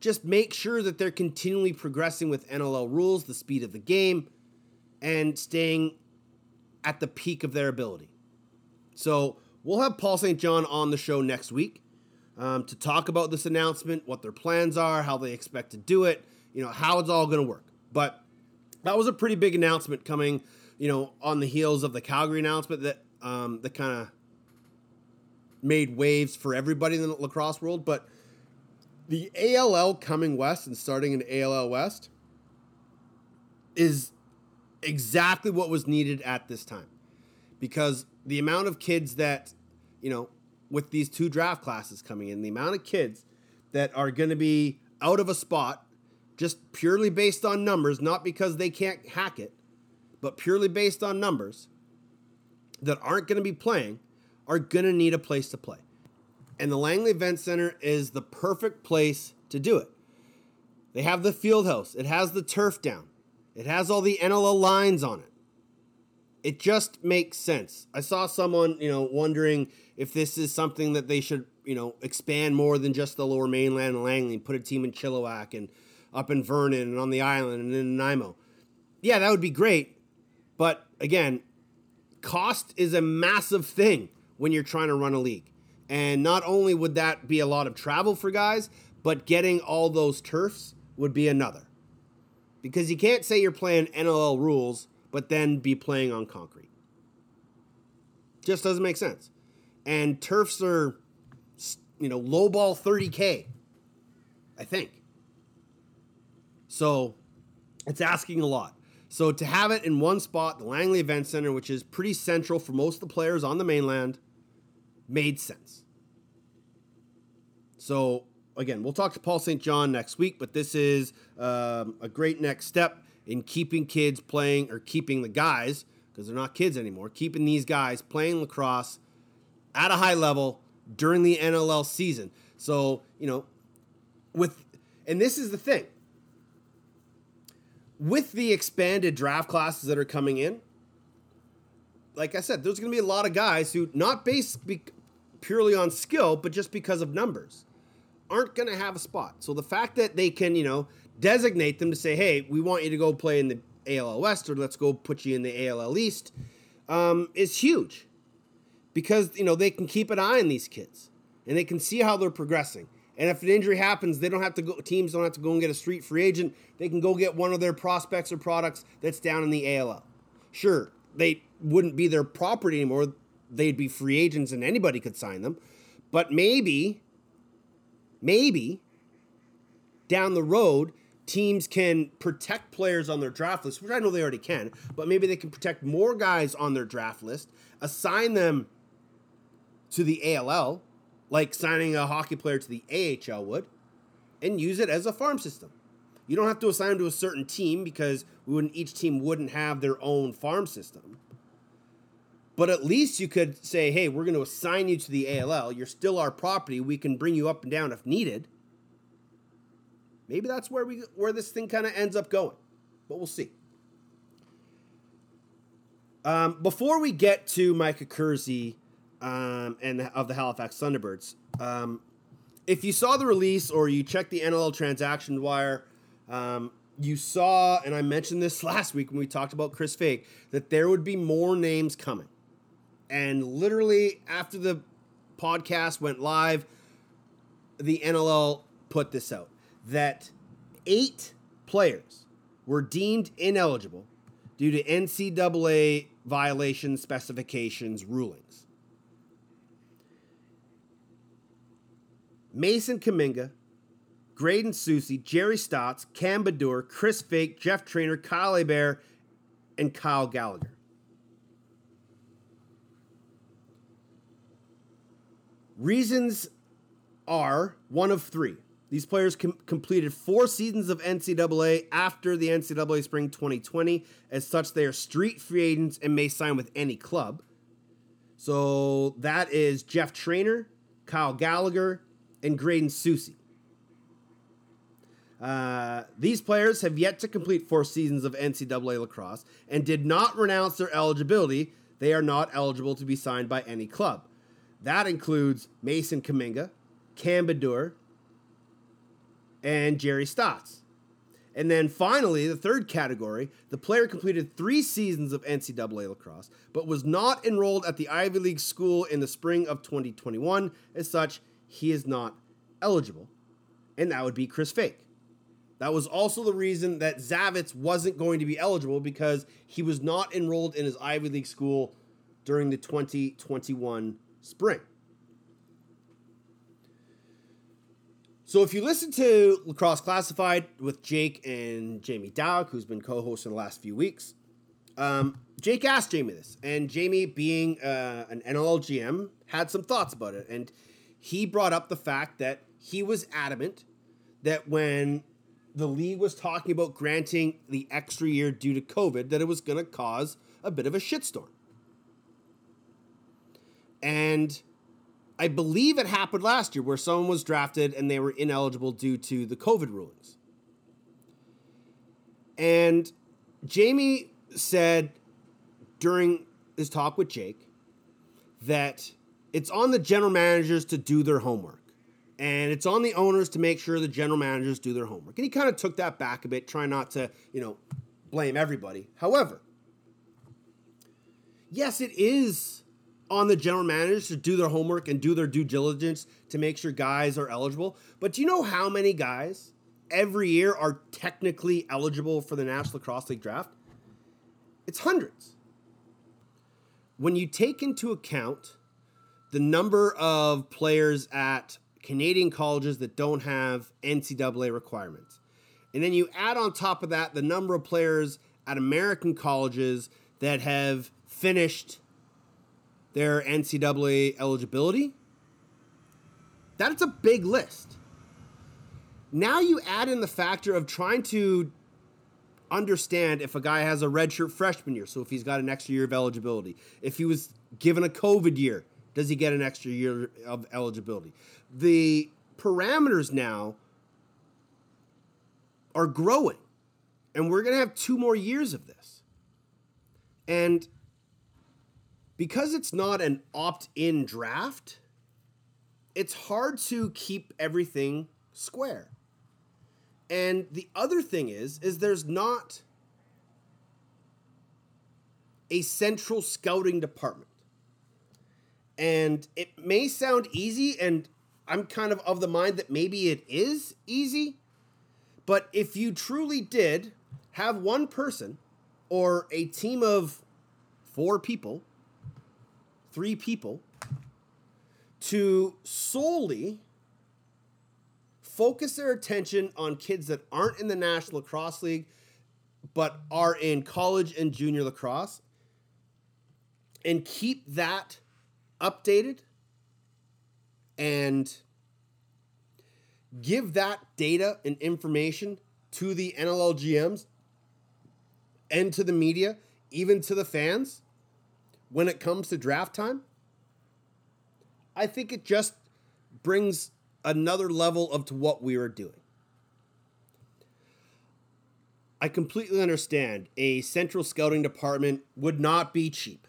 just make sure that they're continually progressing with NLL rules, the speed of the game, and staying at the peak of their ability. So we'll have Paul St. John on the show next week um, to talk about this announcement, what their plans are, how they expect to do it, you know, how it's all going to work. But that was a pretty big announcement coming, you know, on the heels of the Calgary announcement that um, that kind of made waves for everybody in the lacrosse world. But the ALL coming west and starting in ALL West is exactly what was needed at this time because the amount of kids that, you know, with these two draft classes coming in, the amount of kids that are going to be out of a spot just purely based on numbers, not because they can't hack it, but purely based on numbers that aren't going to be playing are going to need a place to play. And the Langley Event Center is the perfect place to do it. They have the field house, it has the turf down, it has all the NLL lines on it. It just makes sense. I saw someone, you know, wondering if this is something that they should, you know, expand more than just the lower mainland and Langley and put a team in Chilliwack and up in Vernon and on the island and in Nanaimo. Yeah, that would be great. But again, cost is a massive thing when you're trying to run a league. And not only would that be a lot of travel for guys, but getting all those turfs would be another. Because you can't say you're playing NLL rules, but then be playing on concrete. Just doesn't make sense. And turfs are, you know, low ball 30K, I think. So it's asking a lot. So to have it in one spot, the Langley Event Center, which is pretty central for most of the players on the mainland, made sense. So again, we'll talk to Paul St. John next week, but this is um, a great next step in keeping kids playing or keeping the guys because they're not kids anymore, keeping these guys playing lacrosse at a high level during the NLL season. So, you know, with and this is the thing. With the expanded draft classes that are coming in, like I said, there's going to be a lot of guys who not based be- purely on skill, but just because of numbers, aren't going to have a spot. So the fact that they can, you know, designate them to say, "Hey, we want you to go play in the ALL West, or let's go put you in the ALL East," um, is huge because you know they can keep an eye on these kids and they can see how they're progressing. And if an injury happens, they don't have to go. Teams don't have to go and get a street free agent. They can go get one of their prospects or products that's down in the ALL. Sure, they wouldn't be their property anymore. They'd be free agents, and anybody could sign them. But maybe, maybe down the road, teams can protect players on their draft list, which I know they already can. But maybe they can protect more guys on their draft list, assign them to the ALL like signing a hockey player to the AHL would, and use it as a farm system. You don't have to assign them to a certain team because we wouldn't, each team wouldn't have their own farm system. But at least you could say, hey, we're going to assign you to the ALL. You're still our property. We can bring you up and down if needed. Maybe that's where we where this thing kind of ends up going. But we'll see. Um, before we get to Mike Accursi um, and of the Halifax Thunderbirds. Um, if you saw the release or you checked the NLL transaction wire, um, you saw, and I mentioned this <laughs> last week when we talked about Chris Fake, that there would be more names coming. And literally after the podcast went live, the NLL put this out that eight players were deemed ineligible due to NCAA violation specifications rulings. Mason Kaminga, Graydon Susie, Jerry Stotts, Cam Badur, Chris Fake, Jeff Trainer, Kyle Bear, and Kyle Gallagher. Reasons are one of three. These players com- completed four seasons of NCAA after the NCAA Spring 2020. As such, they are street free agents and may sign with any club. So that is Jeff Trainer, Kyle Gallagher, and Graydon Susie. Uh, these players have yet to complete four seasons of NCAA lacrosse and did not renounce their eligibility. They are not eligible to be signed by any club. That includes Mason Kaminga, Cam Badur, and Jerry Stotts. And then finally, the third category, the player completed three seasons of NCAA lacrosse, but was not enrolled at the Ivy League school in the spring of 2021. As such, he is not eligible. And that would be Chris Fake. That was also the reason that Zavitz wasn't going to be eligible because he was not enrolled in his Ivy League school during the 2021 spring. So if you listen to Lacrosse Classified with Jake and Jamie Dawick, who's been co-hosting the last few weeks, um, Jake asked Jamie this, and Jamie, being uh, an NLL GM, had some thoughts about it, and he brought up the fact that he was adamant that when the league was talking about granting the extra year due to COVID, that it was going to cause a bit of a shitstorm. And I believe it happened last year where someone was drafted and they were ineligible due to the COVID rulings. And Jamie said during his talk with Jake that it's on the general managers to do their homework. And it's on the owners to make sure the general managers do their homework. And he kind of took that back a bit, trying not to, you know, blame everybody. However, yes, it is on the general managers to do their homework and do their due diligence to make sure guys are eligible. But do you know how many guys every year are technically eligible for the National Lacrosse League draft? It's hundreds. When you take into account the number of players at Canadian colleges that don't have NCAA requirements, and then you add on top of that the number of players at American colleges that have finished their NCAA eligibility, that's a big list. Now you add in the factor of trying to understand if a guy has a redshirt freshman year, so if he's got an extra year of eligibility, if he was given a COVID year does he get an extra year of eligibility? The parameters now are growing, and we're going to have two more years of this. And because it's not an opt in draft, it's hard to keep everything square. And the other thing is is there's not a central scouting department. And it may sound easy and I'm kind of of the mind that maybe it is easy, but if you truly did have one person or a team of four people, three people to solely focus their attention on kids that aren't in the National Lacrosse League but are in college and junior lacrosse and keep that updated and give that data and information to the NLL GMs and to the media, even to the fans when it comes to draft time. I think it just brings another level of to what we are doing. I completely understand a central scouting department would not be cheap.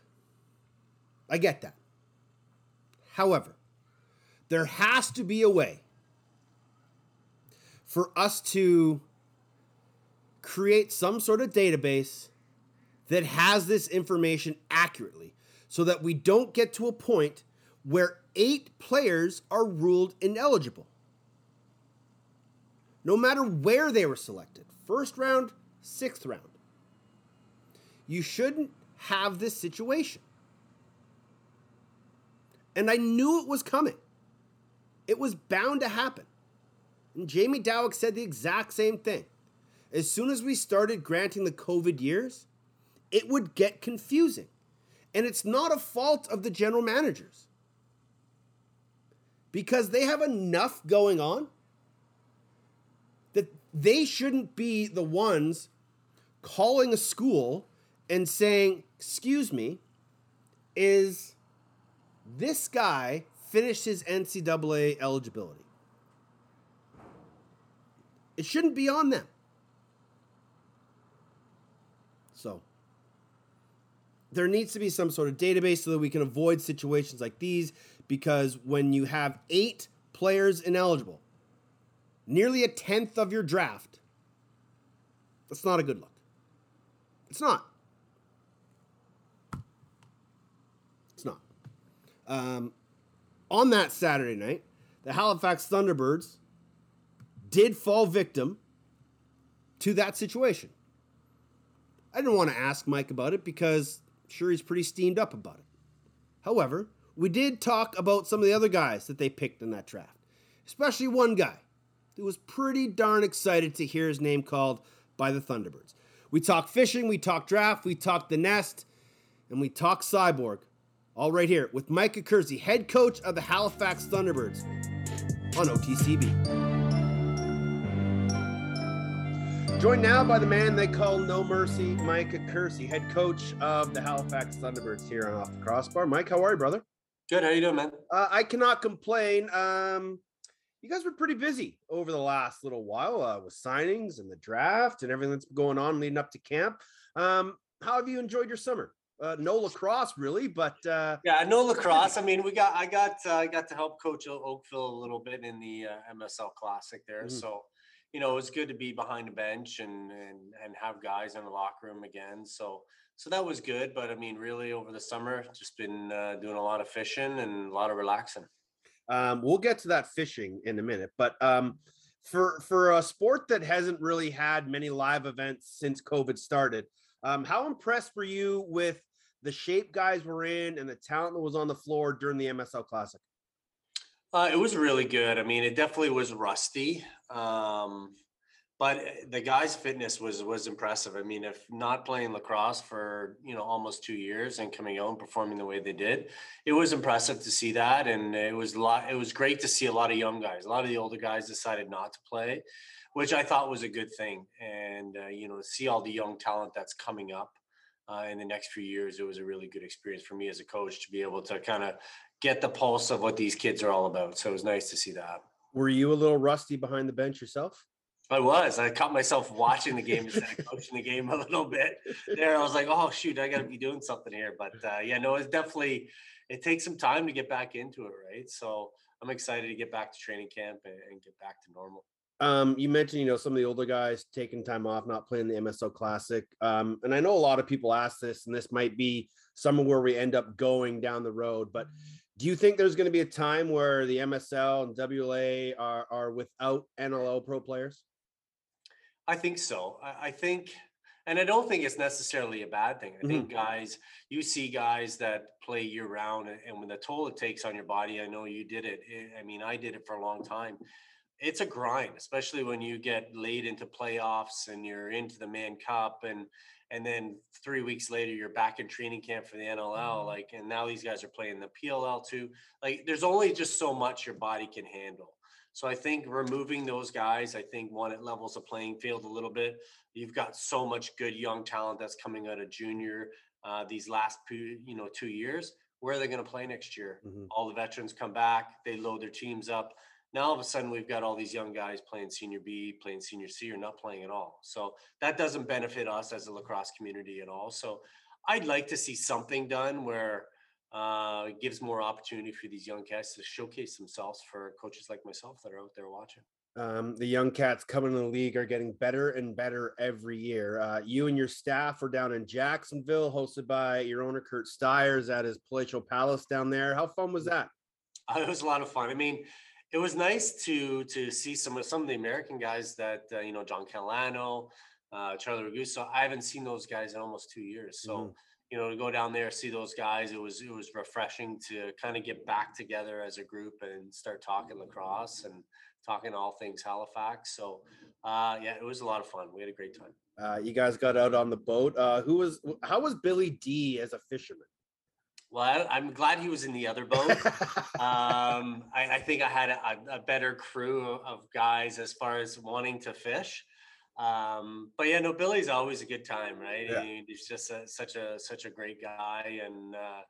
I get that. However, there has to be a way for us to create some sort of database that has this information accurately so that we don't get to a point where eight players are ruled ineligible. No matter where they were selected first round, sixth round. You shouldn't have this situation. And I knew it was coming. It was bound to happen. And Jamie Dawick said the exact same thing. As soon as we started granting the COVID years, it would get confusing. And it's not a fault of the general managers because they have enough going on that they shouldn't be the ones calling a school and saying, Excuse me, is this guy finished his NCAA eligibility? It shouldn't be on them. So, there needs to be some sort of database so that we can avoid situations like these because when you have eight players ineligible, nearly a tenth of your draft, that's not a good look. It's not. It's not. Um, on that Saturday night, the Halifax Thunderbirds did fall victim to that situation. I didn't want to ask Mike about it because sure he's pretty steamed up about it. However, we did talk about some of the other guys that they picked in that draft, especially one guy who was pretty darn excited to hear his name called by the Thunderbirds. We talked fishing, we talked draft, we talked the nest, and we talked cyborg. All right here with Mike Accursi, head coach of the Halifax Thunderbirds on OTCB. Joined now by the man they call No Mercy, Mike Accursi, head coach of the Halifax Thunderbirds here on Off the Crossbar. Mike, how are you, brother? Good. How you doing, man? Uh, I cannot complain. Um, you guys were pretty busy over the last little while uh, with signings and the draft and everything that's going on leading up to camp. Um, how have you enjoyed your summer? Uh, no lacrosse, really, but uh, Yeah, no lacrosse. I mean, we got I got uh, I got to help coach Oakville a little bit in the uh, MSL Classic there. Mhm. So, you know, it was good to be behind a bench and and and have guys in the locker room again. So so that was good. But I mean, really over the summer, just been uh, doing a lot of fishing and a lot of relaxing. Um, we'll get to that fishing in a minute, but um, for for a sport that hasn't really had many live events since COVID started, um, how impressed were you with the shape guys were in and the talent that was on the floor during the MSL Classic? Uh, it was really good. I mean, it definitely was rusty, um, but uh, the guys' fitness was was impressive. I mean, if not playing lacrosse for you know almost two years and coming out and performing the way they did, it was impressive to see that, and it was a lot. It was great to see a lot of young guys. A lot of the older guys decided not to play, which I thought was a good thing. And uh, you know, see all the young talent that's coming up uh, in the next few years, it was a really good experience for me as a coach to be able to kind of get the pulse of what these kids are all about. So it was nice to see that. Were you a little rusty behind the bench yourself? I was. I caught myself watching the game instead of coaching the game a little bit. There, I was like, "Oh shoot, I got to be doing something here." But uh, yeah, no, it's definitely it takes some time to get back into it, right? So I'm excited to get back to training camp and, and get back to normal. Um, you mentioned, you know, some of the older guys taking time off, not playing the MSL Classic. Um, and I know a lot of people ask this, and this might be somewhere where we end up going down the road. But do you think there's going to be a time where the MSL and WLA are are without NLL pro players? I think so. I, I think, and I don't think it's necessarily a bad thing. I think Mm-hmm. guys, you see guys that play year round, and, and when the toll it takes on your body, I know you did it. eh, I mean, I did it for a long time. It's a grind, especially when you get late into playoffs and you're into the Mann Cup, and and then three weeks later you're back in training camp for the NLL. Like, and now these guys are playing the PLL too. Like, there's only just so much your body can handle. So I think removing those guys, I think one it levels the playing field a little bit. You've got so much good young talent that's coming out of junior uh, these last two, you know two years. Where are they going to play next year? Mhm. All the veterans come back, they load their teams up. Now all of a sudden we've got all these young guys playing senior B, playing senior C, or not playing at all. So that doesn't benefit us as a lacrosse community at all. So I'd like to see something done where uh, it gives more opportunity for these young cats to showcase themselves for coaches like myself that are out there watching. Um, the young cats coming in the league are getting better and better every year. Uh, you and your staff are down in Jacksonville, hosted by your owner Curt Styres at his palatial palace down there. How fun was that? Uh, <laughs> It was a lot of fun. I mean, it was nice to to see some of some of the American guys that uh, you know John Calano, uh, Charlie Raguso. I haven't seen those guys in almost two years. So Mhm. you know to go down there see those guys, it was it was refreshing to kind of get back together as a group and start talking lacrosse and talking all things Halifax. So uh, yeah, it was a lot of fun. We had a great time. Uh, you guys got out on the boat. Uh, who was? How was Billy D as a fisherman? Well, I, I'm glad he was in the other boat. <laughs> um, I, I think I had a, a better crew of guys as far as wanting to fish. Um, but yeah, no, Billy's always a good time, right? Yeah. He- he's just a, such a such a great guy, and uh,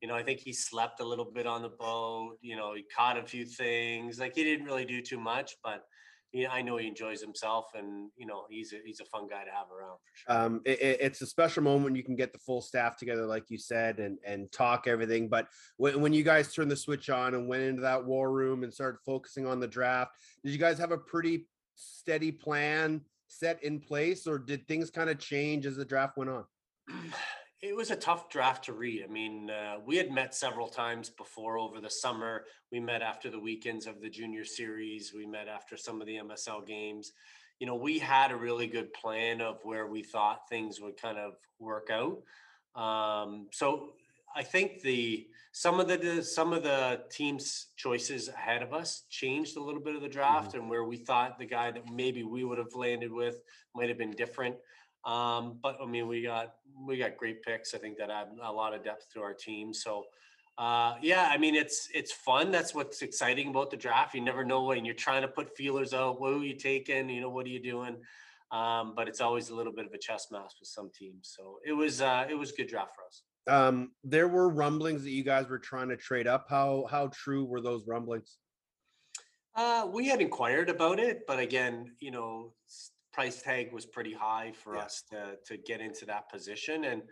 you know, I think he slept a little bit on the boat. You know, he caught a few things. Like he didn't really do too much, but yeah, I know he enjoys himself, and you know, he's a he's a fun guy to have around for sure. um, it, it- it's a special moment when you can get the full staff together, like you said, and and talk everything. But when, when you guys turned the switch on and went into that war room and started focusing on the draft, did you guys have a pretty steady plan set in place, or did things kind of change as the draft went on? <clears throat> It was a tough draft to read. I mean, uh, we had met several times before over the summer. We met after the weekends of the junior series. We met after some of the MSL games. You know, we had a really good plan of where we thought things would kind of work out. Um, so I think the some of the the- some of the teams' choices ahead of us changed a little bit of the draft, and where we thought the guy that maybe we would have landed with might have been different. Um, but I mean, we got we got great picks. I think that add a lot of depth to our team. So, uh, yeah, I mean, it's it's fun. That's what's exciting about the draft. You never know when you're trying to put feelers out. What are you taking? You know, what are you doing? Um, but it's always a little bit of a chess match with some teams. So it was uh, it was a good draft for us. Um, there were rumblings that you guys were trying to trade up. How how true were those rumblings? Uh, we had inquired about it, but again, you know, price tag was pretty high for Yeah. us to to get into that position. And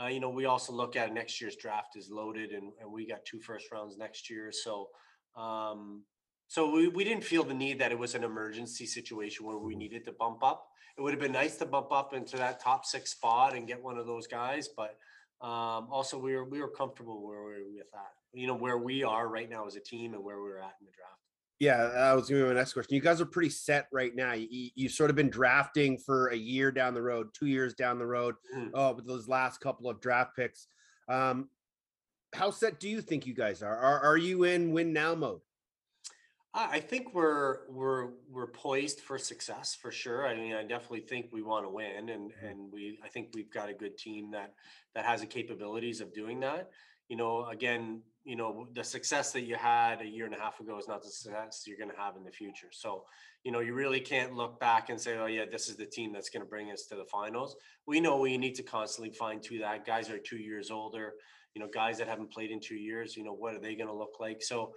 uh, you know, we also look at next year's draft is loaded, and, and we got two first rounds next year. So, um, so we, we didn't feel the need that it was an emergency situation where we needed to bump up. It would have been nice to bump up into that top six spot and get one of those guys, but um, also we were we were comfortable where we were with that. You know, where we are right now as a team and where we we're at in the draft. Yeah, that was gonna be my next question. You guys are pretty set right now. You, you you've sort of been drafting for a year down the road, two years down the road. Mhm. Oh, with those last couple of draft picks. Um, how set do you think you guys are? Are are you in win now mode? I I think we're we're we're poised for success for sure. I mean, I definitely think we want to win, and and we I think we've got a good team that that has the capabilities of doing that. You know, again, you know, the success that you had a year and a half ago is not the success you're going to have in the future. So, you know, you really can't look back and say, oh yeah, this is the team that's going to bring us to the finals. We know we need to constantly fine tune that. Guys are two years older. you know, guys that haven't played in two years, you know, what are they going to look like? So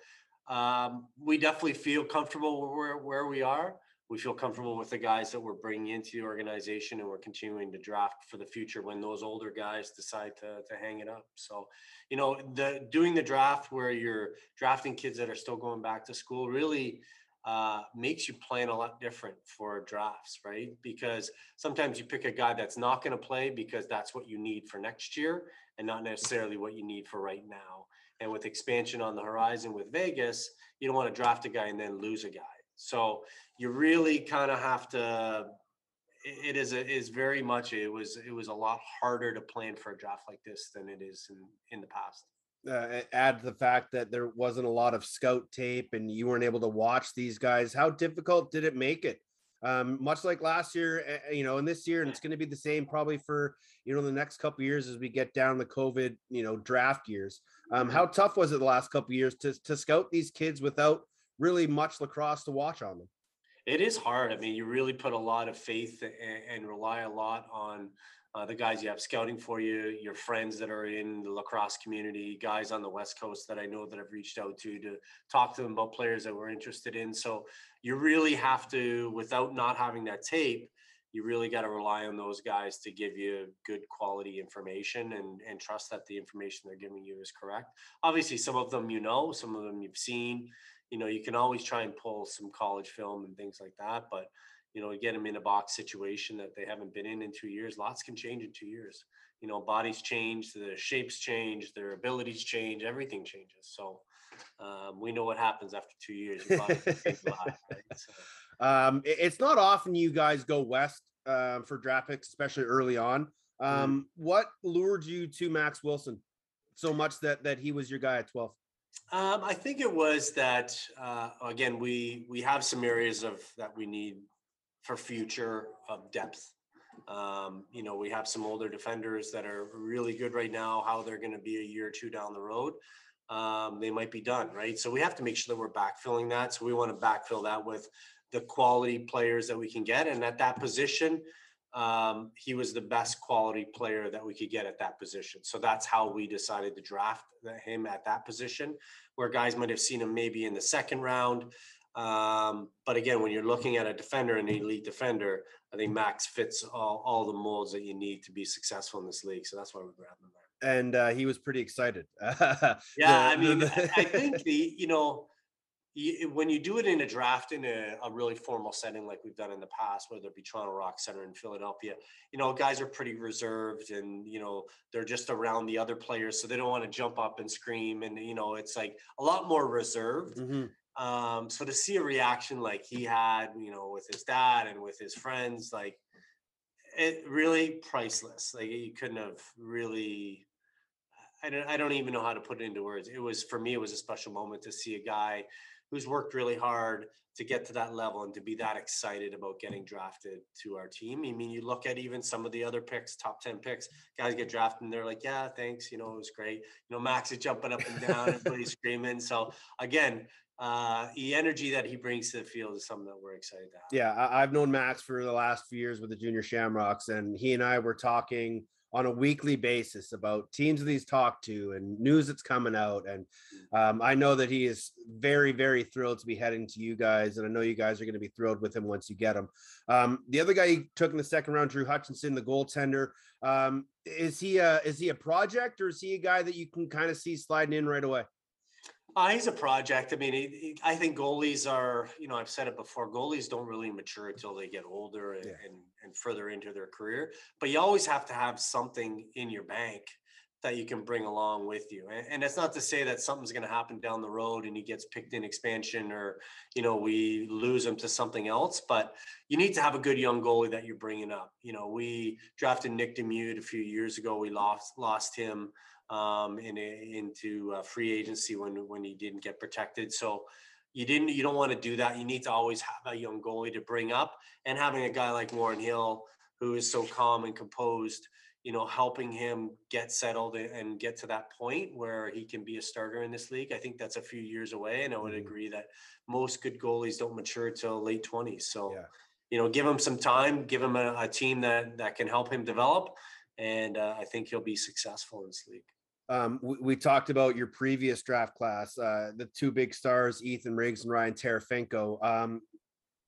um, we definitely feel comfortable where, where we are. We feel comfortable with the guys that we're bringing into the organization and we're continuing to draft for the future when those older guys decide to, to hang it up. So, you know, the doing the draft where you're drafting kids that are still going back to school really uh, makes you plan a lot different for drafts, right? Because sometimes you pick a guy that's not going to play because that's what you need for next year and not necessarily what you need for right now. And with expansion on the horizon with Vegas, you don't want to draft a guy and then lose a guy. So you really kind of have to. It is a, is very much it was it was a lot harder to plan for a draft like this than it is in in the past uh, add the fact that there wasn't a lot of scout tape and you weren't able to watch these guys. How difficult did it make it? Um, much like last year, uh, you know, and this year, and it's going to be the same probably for you know the next couple years as we get down the COVID, you know, draft years. Um, how tough was it the last couple years to to scout these kids without really much lacrosse to watch on them? It is hard. I mean, you really put a lot of faith and, and rely a lot on uh, the guys you have scouting for you, your friends that are in the lacrosse community, guys on the West Coast that I know that I've reached out to to talk to them about players that we're interested in. So you really have to, without not having that tape, you really got to rely on those guys to give you good quality information and, and trust that the information they're giving you is correct. Obviously, some of them you know, some of them you've seen. You know, you can always try and pull some college film and things like that, but you know, get them in a box situation that they haven't been in in two years. Lots can change in two years. You know, bodies change, the shapes change, their abilities change, everything changes. So um, we know what happens after two years. Body right? so. <laughs> um, it's not often you guys go west uh, for draft picks, especially early on. Mm-hmm. Um, mm. What lured you to Max Wilson so much that that he was your guy at twelve? Um, I think it was that uh, again we we have some areas of that we need for future of depth. Um, you know, we have some older defenders that are really good right now. How they're going to be a year or two down the road, um, they might be done, right? So we have to make sure that we're backfilling that. So we want to backfill that with the quality players that we can get, and at that position, um, he was the best quality player that we could get at that position. So that's how we decided to draft him at that position, where guys might have seen him maybe in the second round. Um, but again, when you're looking at a defender, an elite defender, I think Max fits all, all the molds that you need to be successful in this league. So that's why we grabbed him there. And uh, he was pretty excited. <laughs> yeah, the, I mean, I think the you know you, when you do it in a draft in a, a, really formal setting like we've done in the past, whether it be Toronto Rock Center in Philadelphia, you know, guys are pretty reserved and you know they're just around the other players, so they don't want to jump up and scream, and you know it's like a lot more reserved. Mm-hmm. Um, so to see a reaction like he had, you know, with his dad and with his friends, like it really priceless. Like you couldn't have really. I don't. I don't even know how to put it into words. It was for me. It was a special moment to see a guy who's worked really hard to get to that level and to be that excited about getting drafted to our team. I mean, you look at even some of the other picks, top 10 picks, guys get drafted and they're like, yeah, thanks. You know, it was great. You know, Max is jumping up and down and everybody's screaming. So again, uh, the energy that he brings to the field is something that we're excited to have. Yeah, I- have known Max for the last few years with the Junior Shamrocks, and he and I were talking on a weekly basis about teams that he's talked to and news that's coming out. And um, I know that he is very, very thrilled to be heading to you guys, and I know you guys are going to be thrilled with him once you get him. Um, the other guy he took in the second round, Drew Hutchinson, the goaltender. Um, is he a is he a project or is he a guy that you can kind of see sliding in right away? Uh, he's a project. I mean, he, he, I think goalies are, you know, I've said it before, goalies don't really mature until they get older and, yeah. and, and further into their career. But you always have to have something in your bank that you can bring along with you. And, and that's not to say that something's going to happen down the road and he gets picked in expansion or, you know, we lose him to something else. But you need to have a good young goalie that you're bringing up. You know, we drafted Nick Demude a few years ago. We lost lost him um, in a, into free agency when when he didn't get protected. So you didn't you don't want to do that. You need to always have a young goalie to bring up, and having a guy like Warren Hill who is so calm and composed, you know, helping him get settled and get to that point where he can be a starter in this league. I think that's a few years away, and I would mm-hmm. agree that most good goalies don't mature till late twenties. So. Yeah. You know, give him some time, give him a, a team that that can help him develop, and uh, I think he'll be successful in this league. Um, we, we talked about your previous draft class, uh, the two big stars, Ethan Riggs and Ryan Terefenko. Um,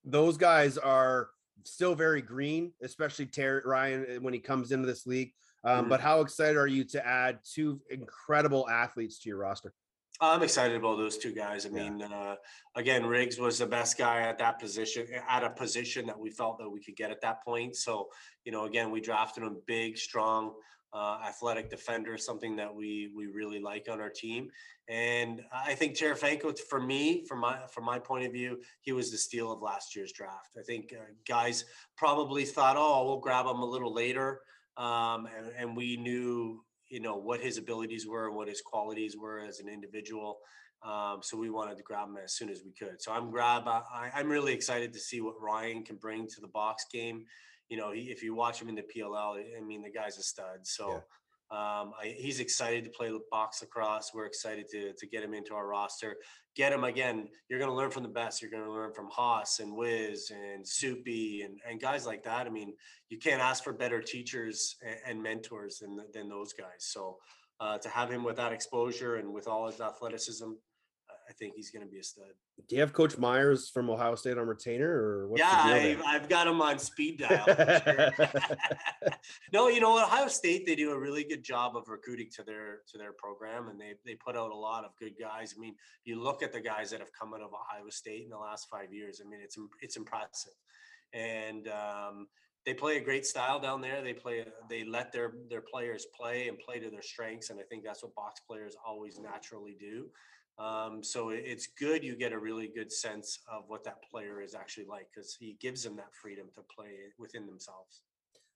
those guys are still very green, especially Ter- Ryan when he comes into this league. Um, Mhm. But how excited are you to add two incredible athletes to your roster? I'm excited about those two guys. I Yeah. mean, uh, again, Riggs was the best guy at that position, at a position that we felt that we could get at that point. So, you know, again, we drafted him big, strong, uh, athletic defender, something that we we really like on our team. And I think Terefenko, for me, from my from my point of view, he was the steal of last year's draft. I think uh, guys probably thought, oh, we'll grab him a little later, um, and, and we knew you know what his abilities were, what his qualities were as an individual. Um, so we wanted to grab him as soon as we could. So I'm grab. I, I'm really excited to see what Ryan can bring to the box game. You know, he, if you watch him in the PLL, I mean, the guy's a stud. So um, I, he's excited to play box lacrosse. We're excited to to get him into our roster. Get him again. You're going to learn from the best. You're going to learn from Haas and Wiz and Soupy and, and guys like that. I mean, you can't ask for better teachers and, and mentors than than those guys. So uh, to have him with that exposure and with all his athleticism, I think he's going to be a stud. Do you have Coach Myers from Ohio State on retainer, or what's yeah, I've. I've got him on speed dial. <laughs> no, you know? Ohio State they do a really good job of recruiting to their to their program, and they they put out a lot of good guys. I mean, you look at the guys that have come out of Ohio State in the last five years. I mean, it's it's impressive, and um, they play a great style down there. They play they let their their players play and play to their strengths, and I think that's what box players always naturally do. Um, so it- it's good you get a really good sense of what that player is actually like because he gives them that freedom to play within themselves.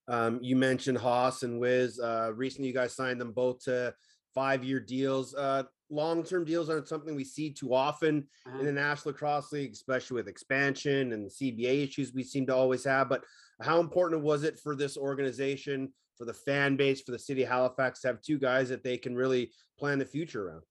Um, you mentioned Haas and Wiz. Uh, recently, you guys signed them both to five-year deals. Uh, long-term deals aren't something we see too often in the National Lacrosse League, especially with expansion and CBA issues we seem to always have. But how important was it for this organization, for the fan base, for the city of Halifax to have two guys that they can really plan the future around?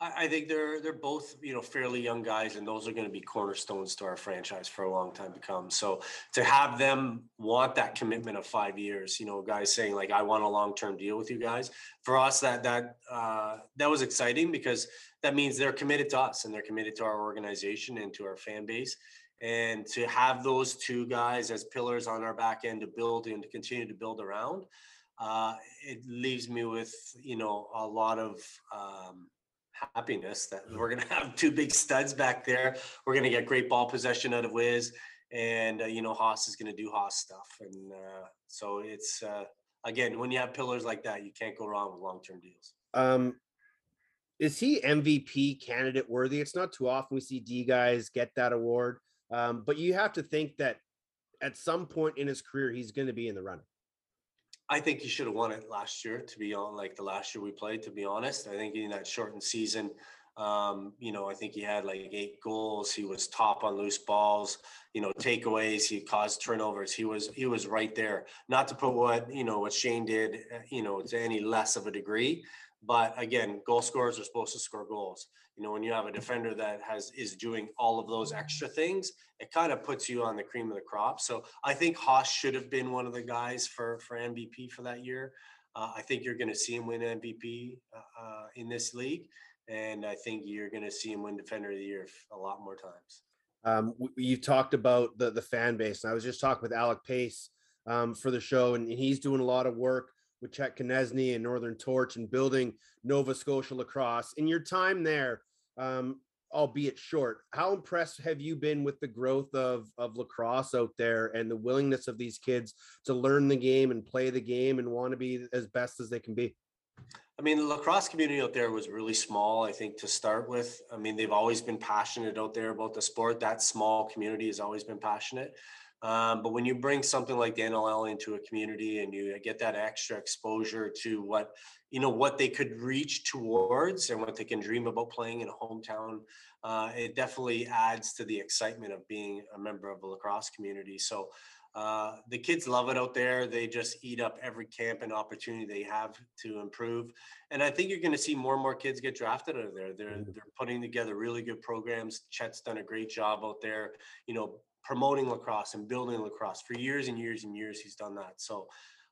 I, I think they're they're both you know fairly young guys, and those are going to be cornerstones to our franchise for a long time to come. So to have them want that commitment of five years, you know, guys saying like, "I want a long term deal with you guys," for us that that uh, that was exciting because that means they're committed to us and they're committed to our organization and to our fan base. And to have those two guys as pillars on our back end to build and to continue to build around, uh, it leaves me with you know a lot of um, happiness that <laughs> we're going to have two big studs back there. We're going to get great ball possession out of Wiz, and uh, you know Haas is going to do Haas stuff, and uh, so it's uh, again when you have pillars like that, you can't go wrong with long term deals. Um, is he MVP candidate worthy? It's not too often we see D guys get that award, um, but you have to think that at some point in his career he's going to be in the running. I think he should have won it last year. To be on, like the last year we played. To be honest, I think in that shortened season, um, you know, I think he had like eight goals. He was top on loose balls. You know, takeaways. He caused turnovers. He was he was right there. Not to put what you know what Shane did, uh, you know, to any less of a degree. But again, goal scorers are supposed to score goals. You know, when you have a defender that has is doing all of those extra things, it kind of puts you on the cream of the crop. So I think Haas should have been one of the guys for for MVP for that year. Uh, I think you're going to see him win MVP uh, uh, in this league, and I think you're going to see him win Defender of the Year a lot more times. Um, you talked about the the fan base, and I was just talking with Alec Pace um, for the show, and he's doing a lot of work with Chet Koneczny and Northern Torch and building Nova Scotia lacrosse. In your time there, um, albeit short, how impressed have you been with the growth of of lacrosse out there and the willingness of these kids to learn the game and play the game and want to be as best as they can be? I mean, the lacrosse community out there was really small, I think, to start with. I mean, they've always been passionate out there about the sport. That small community has always been passionate. Um, but when you bring something like the NLL into a community and you get that extra exposure to what you know what they could reach towards and what they can dream about playing in a hometown, uh, it definitely adds to the excitement of being a member of a lacrosse community. So uh, the kids love it out there. They just eat up every camp and opportunity they have to improve. And I think you're going to see more and more kids get drafted out of there. They're they're putting together really good programs. Chet's done a great job out there. You know, promoting lacrosse and building lacrosse for years and years and years. He's done that. So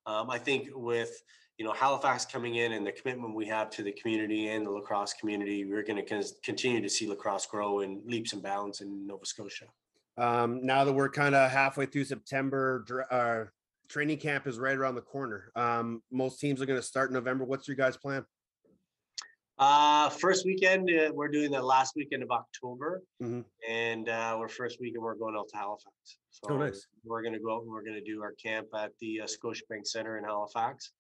Um, I think with you know Halifax coming in and the commitment we have to the community and the lacrosse community, we're going to continue to see lacrosse grow in leaps and bounds in Nova Scotia. Um, now that we're kind of halfway through September, uh, training camp is right around the corner. Um, most teams are going to start in November. What's your guys' plan? Uh, first weekend, uh, we're doing the last weekend of October, Mhm. and uh, we're first weekend we're going out to Halifax. So Oh, nice. we're gonna go out and we're gonna do our camp at the uh, Scotiabank Center in Halifax,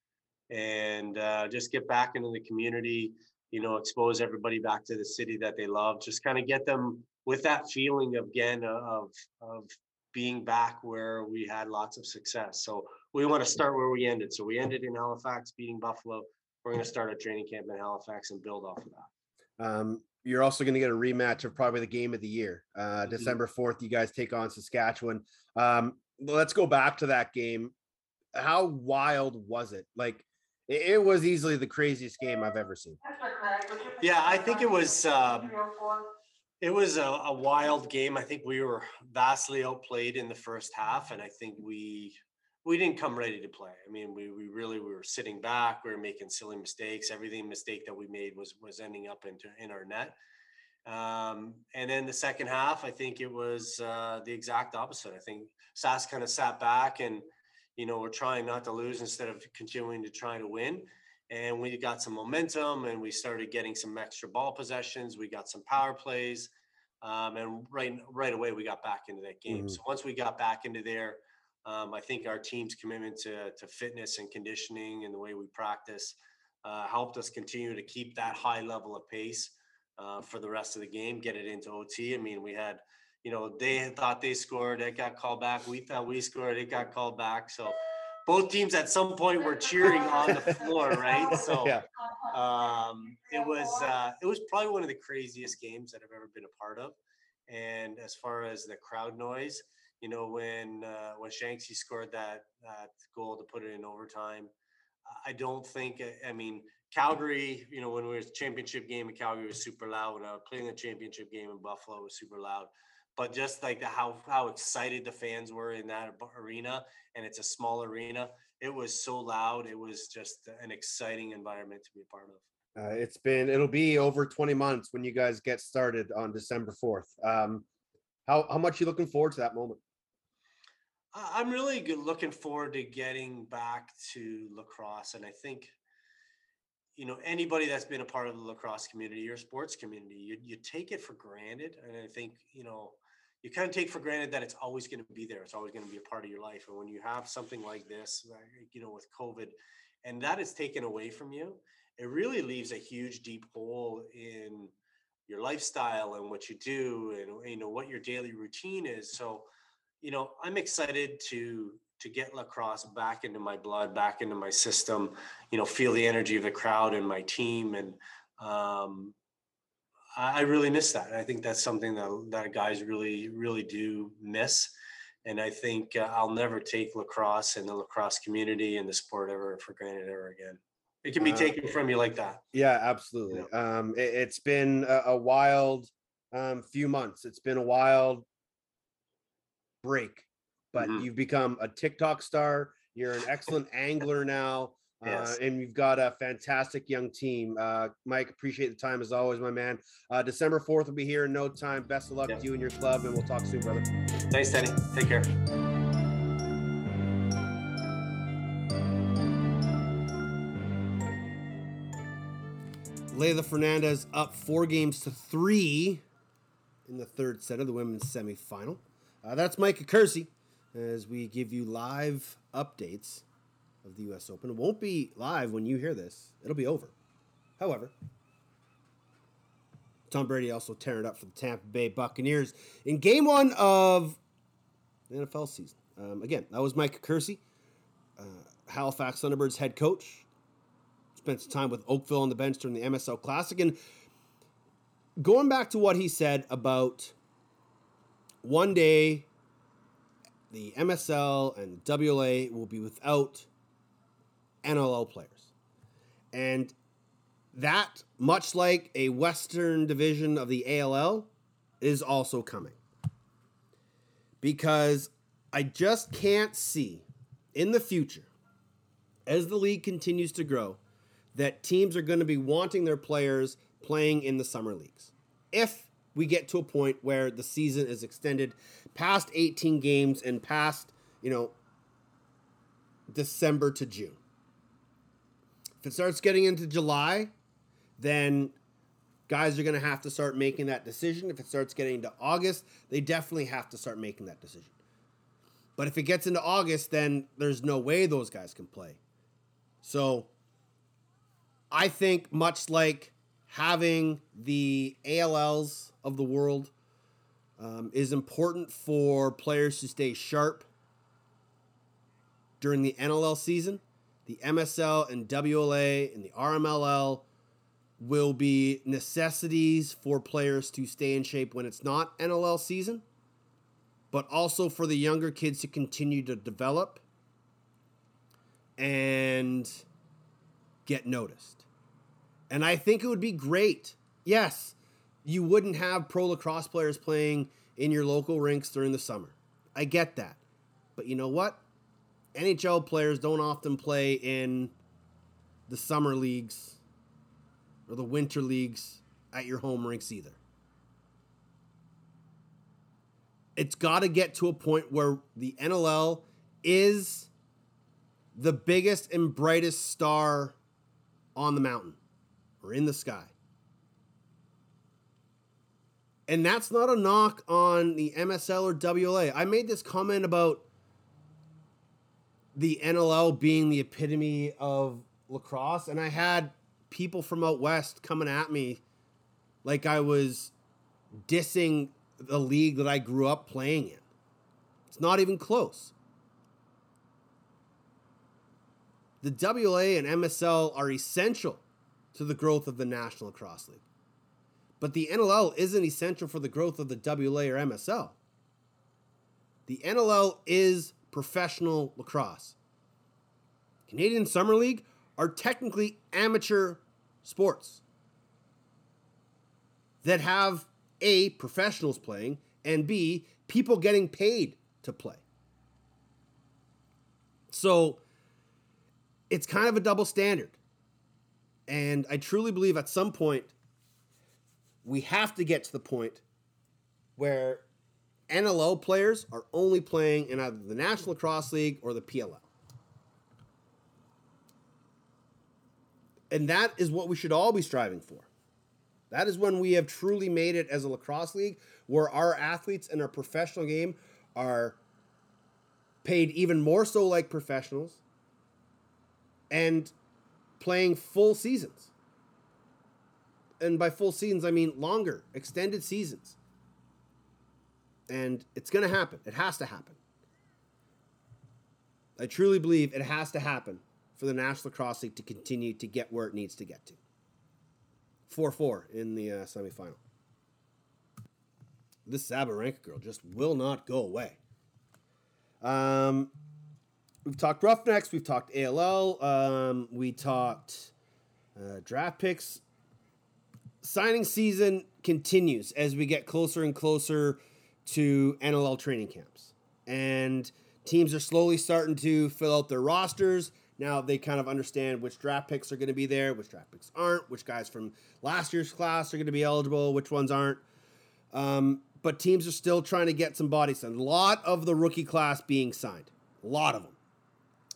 and uh, just get back into the community. You know, expose everybody back to the city that they love. Just kind of get them with that feeling again of of being back where we had lots of success. So we want to start where we ended. So we ended in Halifax, beating Buffalo. We're going to start a training camp in Halifax and build off of that. Um, you're also going to get a rematch of probably the game of the year. Uh, Mhm. December 4th, you guys take on Saskatchewan. Um, let's go back to that game. How wild was it? Like, it, it was easily the craziest game I've ever seen. Yeah, I think it was. Um, it was a, a wild game. I think we were vastly outplayed in the first half, and I think we we didn't come ready to play. I mean, we we really we were sitting back. We were making silly mistakes. Everything mistake that we made was was ending up into in our net. Um, and then the second half, I think it was uh, the exact opposite. I think Sass kind of sat back and, you know, we're trying not to lose instead of continuing to try to win. And we got some momentum and we started getting some extra ball possessions. We got some power plays. Um, and right right away we got back into that game. Mhm. So once we got back into there, um, I think our team's commitment to, to fitness and conditioning and the way we practice uh, helped us continue to keep that high level of pace uh, for the rest of the game, get it into OT. I mean, we had, you know, they thought they scored, it got called back. We thought we scored, it got called back. So both teams at some point were cheering on the floor, right? <laughs> So yeah. um, it was uh, it was probably one of the craziest games that I've ever been a part of. And as far as the crowd noise, you know, when uh, when Shanksy scored that that goal to put it in overtime, I don't think. I mean, Calgary. You know, when we was championship game in Calgary was super loud. When I was playing the championship game in Buffalo was super loud. But just like the how how excited the fans were in that arena, and it's a small arena, it was so loud. It was just an exciting environment to be a part of. Uh, it's been it'll be over 20 months when you guys get started on December 4th. Um, how how much you looking forward to that moment? I'm really looking forward to getting back to lacrosse, and I think, you know, anybody that's been a part of the lacrosse community or sports community, you you take it for granted, and I think you know, you kind of take for granted that it's always going to be there. It's always going to be a part of your life, and when you have something like this, uh, you know, with COVID, and that is taken away from you, it really leaves a huge deep hole in your lifestyle and what you do, and you know what your daily routine is. So you know, I'm excited to to get lacrosse back into my blood, back into my system. You know, feel the energy of the crowd and my team, and um, I, I really miss that. I think that's something that that guys really really do miss. And I think uh, I'll never take lacrosse and the lacrosse community and the sport ever for granted ever again. It can be Wow. taken from you like that. Yeah, absolutely. Um, it, has been a, a wild um, few months. It's been a wild break, but Mhm. you've become a TikTok star. You're an excellent angler now, uh, Yes. and you've got a fantastic young team. Uh, Mike, appreciate the time as always, my man. Uh, December 4th will be here in no time. Best of luck to you and your club, and we'll talk soon, brother. Thanks, Danny. Take care. Leylah Fernandez up four games to three in the third set of the women's semifinal. Uh, that's Mike Accursi as we give you live updates of the U.S. Open. It won't be live when you hear this, it'll be over. However, Tom Brady also tearing up for the Tampa Bay Buccaneers in game one of the NFL season. Um, again, that was Mike Accursi, uh, Halifax Thunderbirds head coach spent some time with Oakville on the bench during the MSL Classic. And going back to what he said about one day the MSL and WLA will be without NLL players. And that, much like a Western division of the ALL, is also coming. Because I just can't see in the future as the league continues to grow, that teams are going to be wanting their players playing in the summer leagues. If we get to a point where the season is extended past 18 games and past, you know, December to June. If it starts getting into July, then guys are going to have to start making that decision. If it starts getting into August, they definitely have to start making that decision. But if it gets into August, then there's no way those guys can play. So I think much like having the ALLs of the world um, is important for players to stay sharp during the NLL season. The MSL and WLA and the RMLL will be necessities for players to stay in shape when it's not NLL season, but also for the younger kids to continue to develop and get noticed. And I think it would be great. Yes, you wouldn't have pro lacrosse players playing in your local rinks during the summer. I get that. But you know what? NHL players don't often play in the summer leagues or the winter leagues at your home rinks either. It's got to get to a point where the NLL is the biggest and brightest star on the mountain or in the sky. And that's not a knock on the MSL or WLA. I made this comment about the NLL being the epitome of lacrosse, and I had people from out west coming at me like I was dissing the league that I grew up playing in. It's not even close. The WLA and MSL are essential to the growth of the National Lacrosse League. But the NLL isn't essential for the growth of the WLA or MSL. The NLL is professional lacrosse. Canadian Summer League are technically amateur sports that have A, professionals playing, and B, people getting paid to play. So it's kind of a double standard. And I truly believe at some point we have to get to the point where NLL players are only playing in either the National Lacrosse League or the PLL. And that is what we should all be striving for. That is when we have truly made it as a lacrosse league where our athletes in our professional game are paid even more so like professionals and playing full seasons. And by full seasons, I mean longer, extended seasons. And it's going to happen. It has to happen. I truly believe it has to happen for the National Lacrosse League to continue to get where it needs to get to. 4 4 in the uh, semifinal. This Sabalenka girl just will not go away. Um, we've talked Roughnecks, we've talked ALL, um, we talked uh, draft picks. Signing season continues as we get closer and closer to NLL training camps. And teams are slowly starting to fill out their rosters. Now they kind of understand which draft picks are going to be there, which draft picks aren't, which guys from last year's class are going to be eligible, which ones aren't. Um, but teams are still trying to get some bodies signed. A lot of the rookie class being signed. A lot of them.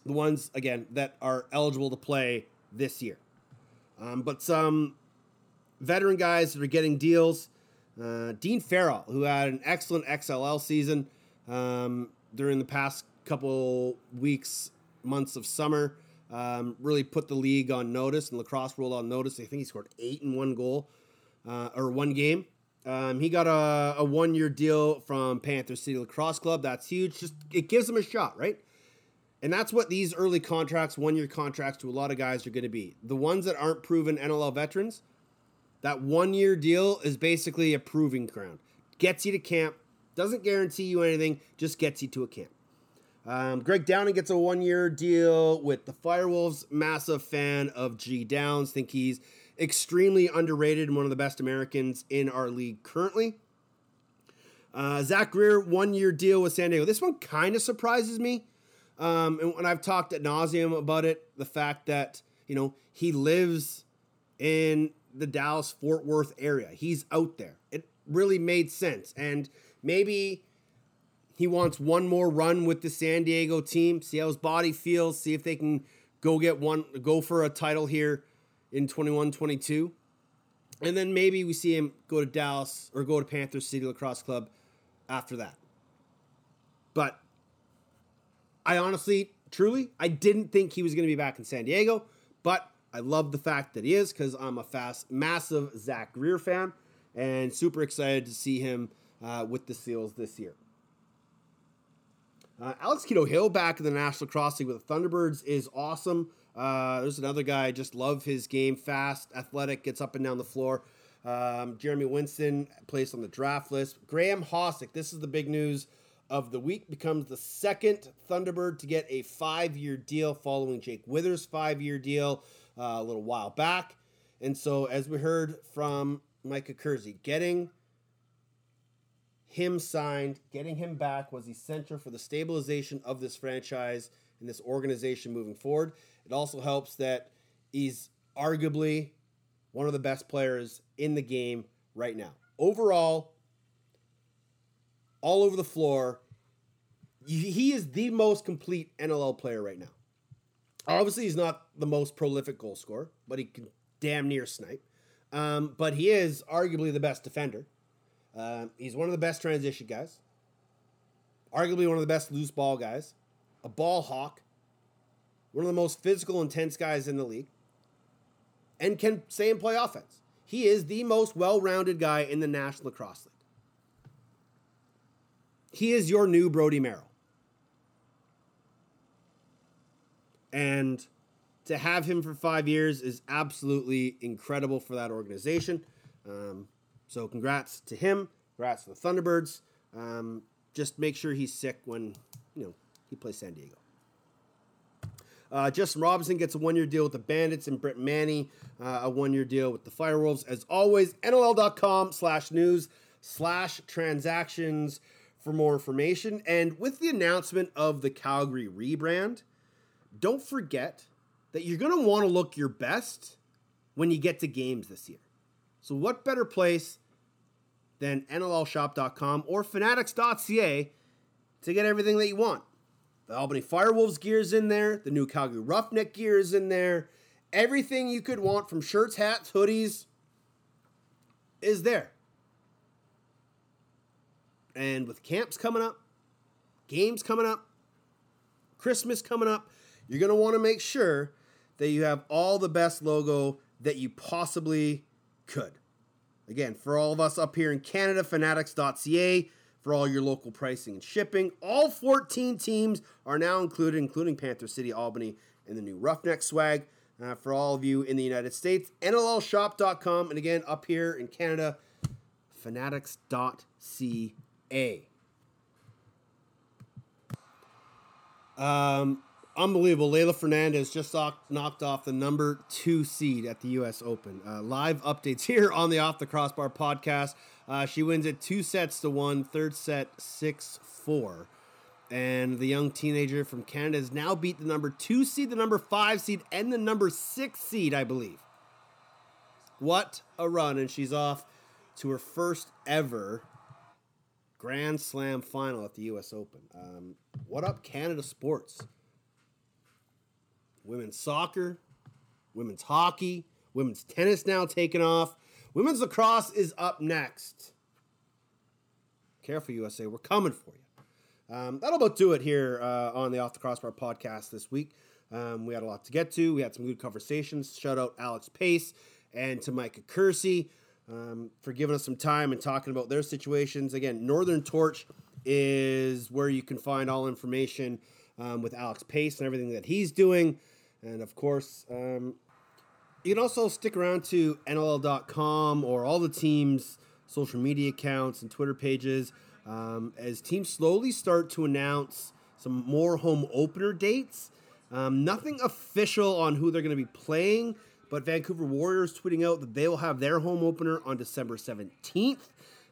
The ones, again, that are eligible to play this year. Um, but some veteran guys that are getting deals. Uh, Dean Farrell, who had an excellent XLL season um, during the past couple weeks, months of summer, um, really put the league on notice and lacrosse world on notice. I think he scored eight in one goal uh, or one game. Um, he got a, a one year deal from Panther City Lacrosse Club. That's huge. Just it gives him a shot, right? And that's what these early contracts, one year contracts to a lot of guys are going to be. The ones that aren't proven NLL veterans, that one year deal is basically a proving ground. Gets you to camp, doesn't guarantee you anything, just gets you to a camp. Um, Greg Downing gets a one year deal with the Firewolves. Massive fan of G Downs. Think he's extremely underrated and one of the best Americans in our league currently. Uh, Zach Greer, one year deal with San Diego. This one kind of surprises me. Um, and, and I've talked at nauseum about it. The fact that you know he lives in the Dallas Fort Worth area. He's out there. It really made sense. And maybe he wants one more run with the San Diego team, see how his body feels, see if they can go get one, go for a title here in 21 22. And then maybe we see him go to Dallas or go to Panther City Lacrosse Club after that. But I honestly, truly, I didn't think he was going to be back in San Diego, but I love the fact that he is because I'm a fast, massive Zach Greer fan and super excited to see him uh, with the Seals this year. Uh, Alex Kedoh Hill back in the National Cross League with the Thunderbirds is awesome. Uh, there's another guy, I just love his game, fast, athletic, gets up and down the floor. Um, Jeremy Winston placed on the draft list. Graeme Hossack, this is the big news of the week, becomes the second Thunderbird to get a five year deal following Jake Withers' five year deal uh, a little while back. And so, as we heard from Mike Accursi, getting him signed, getting him back was essential for the stabilization of this franchise and this organization moving forward. It also helps that he's arguably one of the best players in the game right now. Overall, all over the floor, he is the most complete NLL player right now. Obviously, he's not the most prolific goal scorer, but he can damn near snipe. Um, but he is arguably the best defender. Uh, he's one of the best transition guys, arguably one of the best loose ball guys, a ball hawk, one of the most physical, intense guys in the league, and can stay and play offense. He is the most well rounded guy in the National Lacrosse League. He is your new Brody Merrill. And to have him for five years is absolutely incredible for that organization. Um, so congrats to him. Congrats to the Thunderbirds. Um, just make sure he's sick when you know he plays San Diego. Uh, Justin Robinson gets a one-year deal with the Bandits, and Brett Manney uh, a one-year deal with the Firewolves. As always, NLL.com slash news slash transactions for more information. And with the announcement of the Calgary rebrand, don't forget that you're going to want to look your best when you get to games this year. So, what better place than NLLshop.com or Fanatics.ca to get everything that you want? The Albany Firewolves gear is in there, the new Calgary Roughneck gear is in there. Everything you could want from shirts, hats, hoodies is there. And with camps coming up, games coming up, Christmas coming up, you're going to want to make sure that you have all the best logo that you possibly could. Again, for all of us up here in Canada, fanatics.ca for all your local pricing and shipping. All 14 teams are now included, including Panther City, Albany, and the new Roughneck swag. Uh, for all of you in the United States, NLLshop.com. And again, up here in Canada, fanatics.ca. Um, unbelievable. Leylah Fernandez just knocked off the number two seed at the U.S. Open. Uh, live updates <laughs> here on the Off the Crossbar podcast. Uh, she wins it two sets to one, third set six four. And the young teenager from Canada has now beat the number two seed, the number five seed, and the number six seed, I believe. What a run! And she's off to her first ever Grand Slam final at the U.S. Open. Um, what up, Canada sports? Women's soccer, women's hockey, women's tennis now taking off. Women's lacrosse is up next. Careful, USA, we're coming for you. Um, that'll about do it here uh, on the Off the Crossbar podcast this week. Um, we had a lot to get to. We had some good conversations. Shout out Alex Pace and to Mike Accursi um, for giving us some time and talking about their situations. Again, Northern Torch is where you can find all information um, with Alex Pace and everything that he's doing. And of course, um, you can also stick around to NLL.com or all the teams' social media accounts and Twitter pages um, as teams slowly start to announce some more home opener dates. Um, nothing official on who they're going to be playing, but Vancouver Warriors tweeting out that they will have their home opener on December 17th.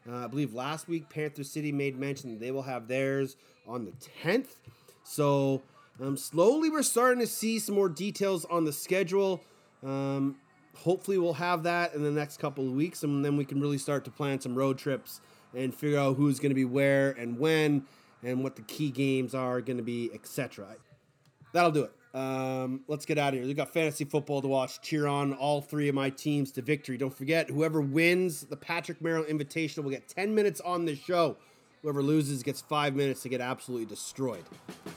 Uh, I believe last week Panther City made mention that they will have theirs on the 10th. So Um, slowly, we're starting to see some more details on the schedule. Um, hopefully, we'll have that in the next couple of weeks, and then we can really start to plan some road trips and figure out who's going to be where and when, and what the key games are going to be, etc. That'll do it. Um, let's get out of here. We've got fantasy football to watch. Cheer on all three of my teams to victory. Don't forget, whoever wins the Patrick Merrill Invitational will get 10 minutes on the show. Whoever loses gets five minutes to get absolutely destroyed.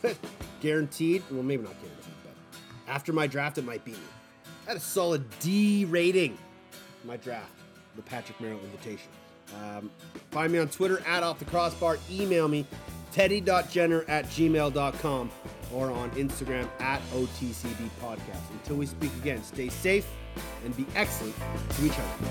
<laughs> guaranteed. Well, maybe not guaranteed, but after my draft, it might be me. I had a solid D rating. My draft, the Patrick Merrill Invitation. Um, find me on Twitter at off the crossbar. Email me teddy.jenner at gmail.com or on Instagram at OTCB Podcast. Until we speak again, stay safe and be excellent to each other.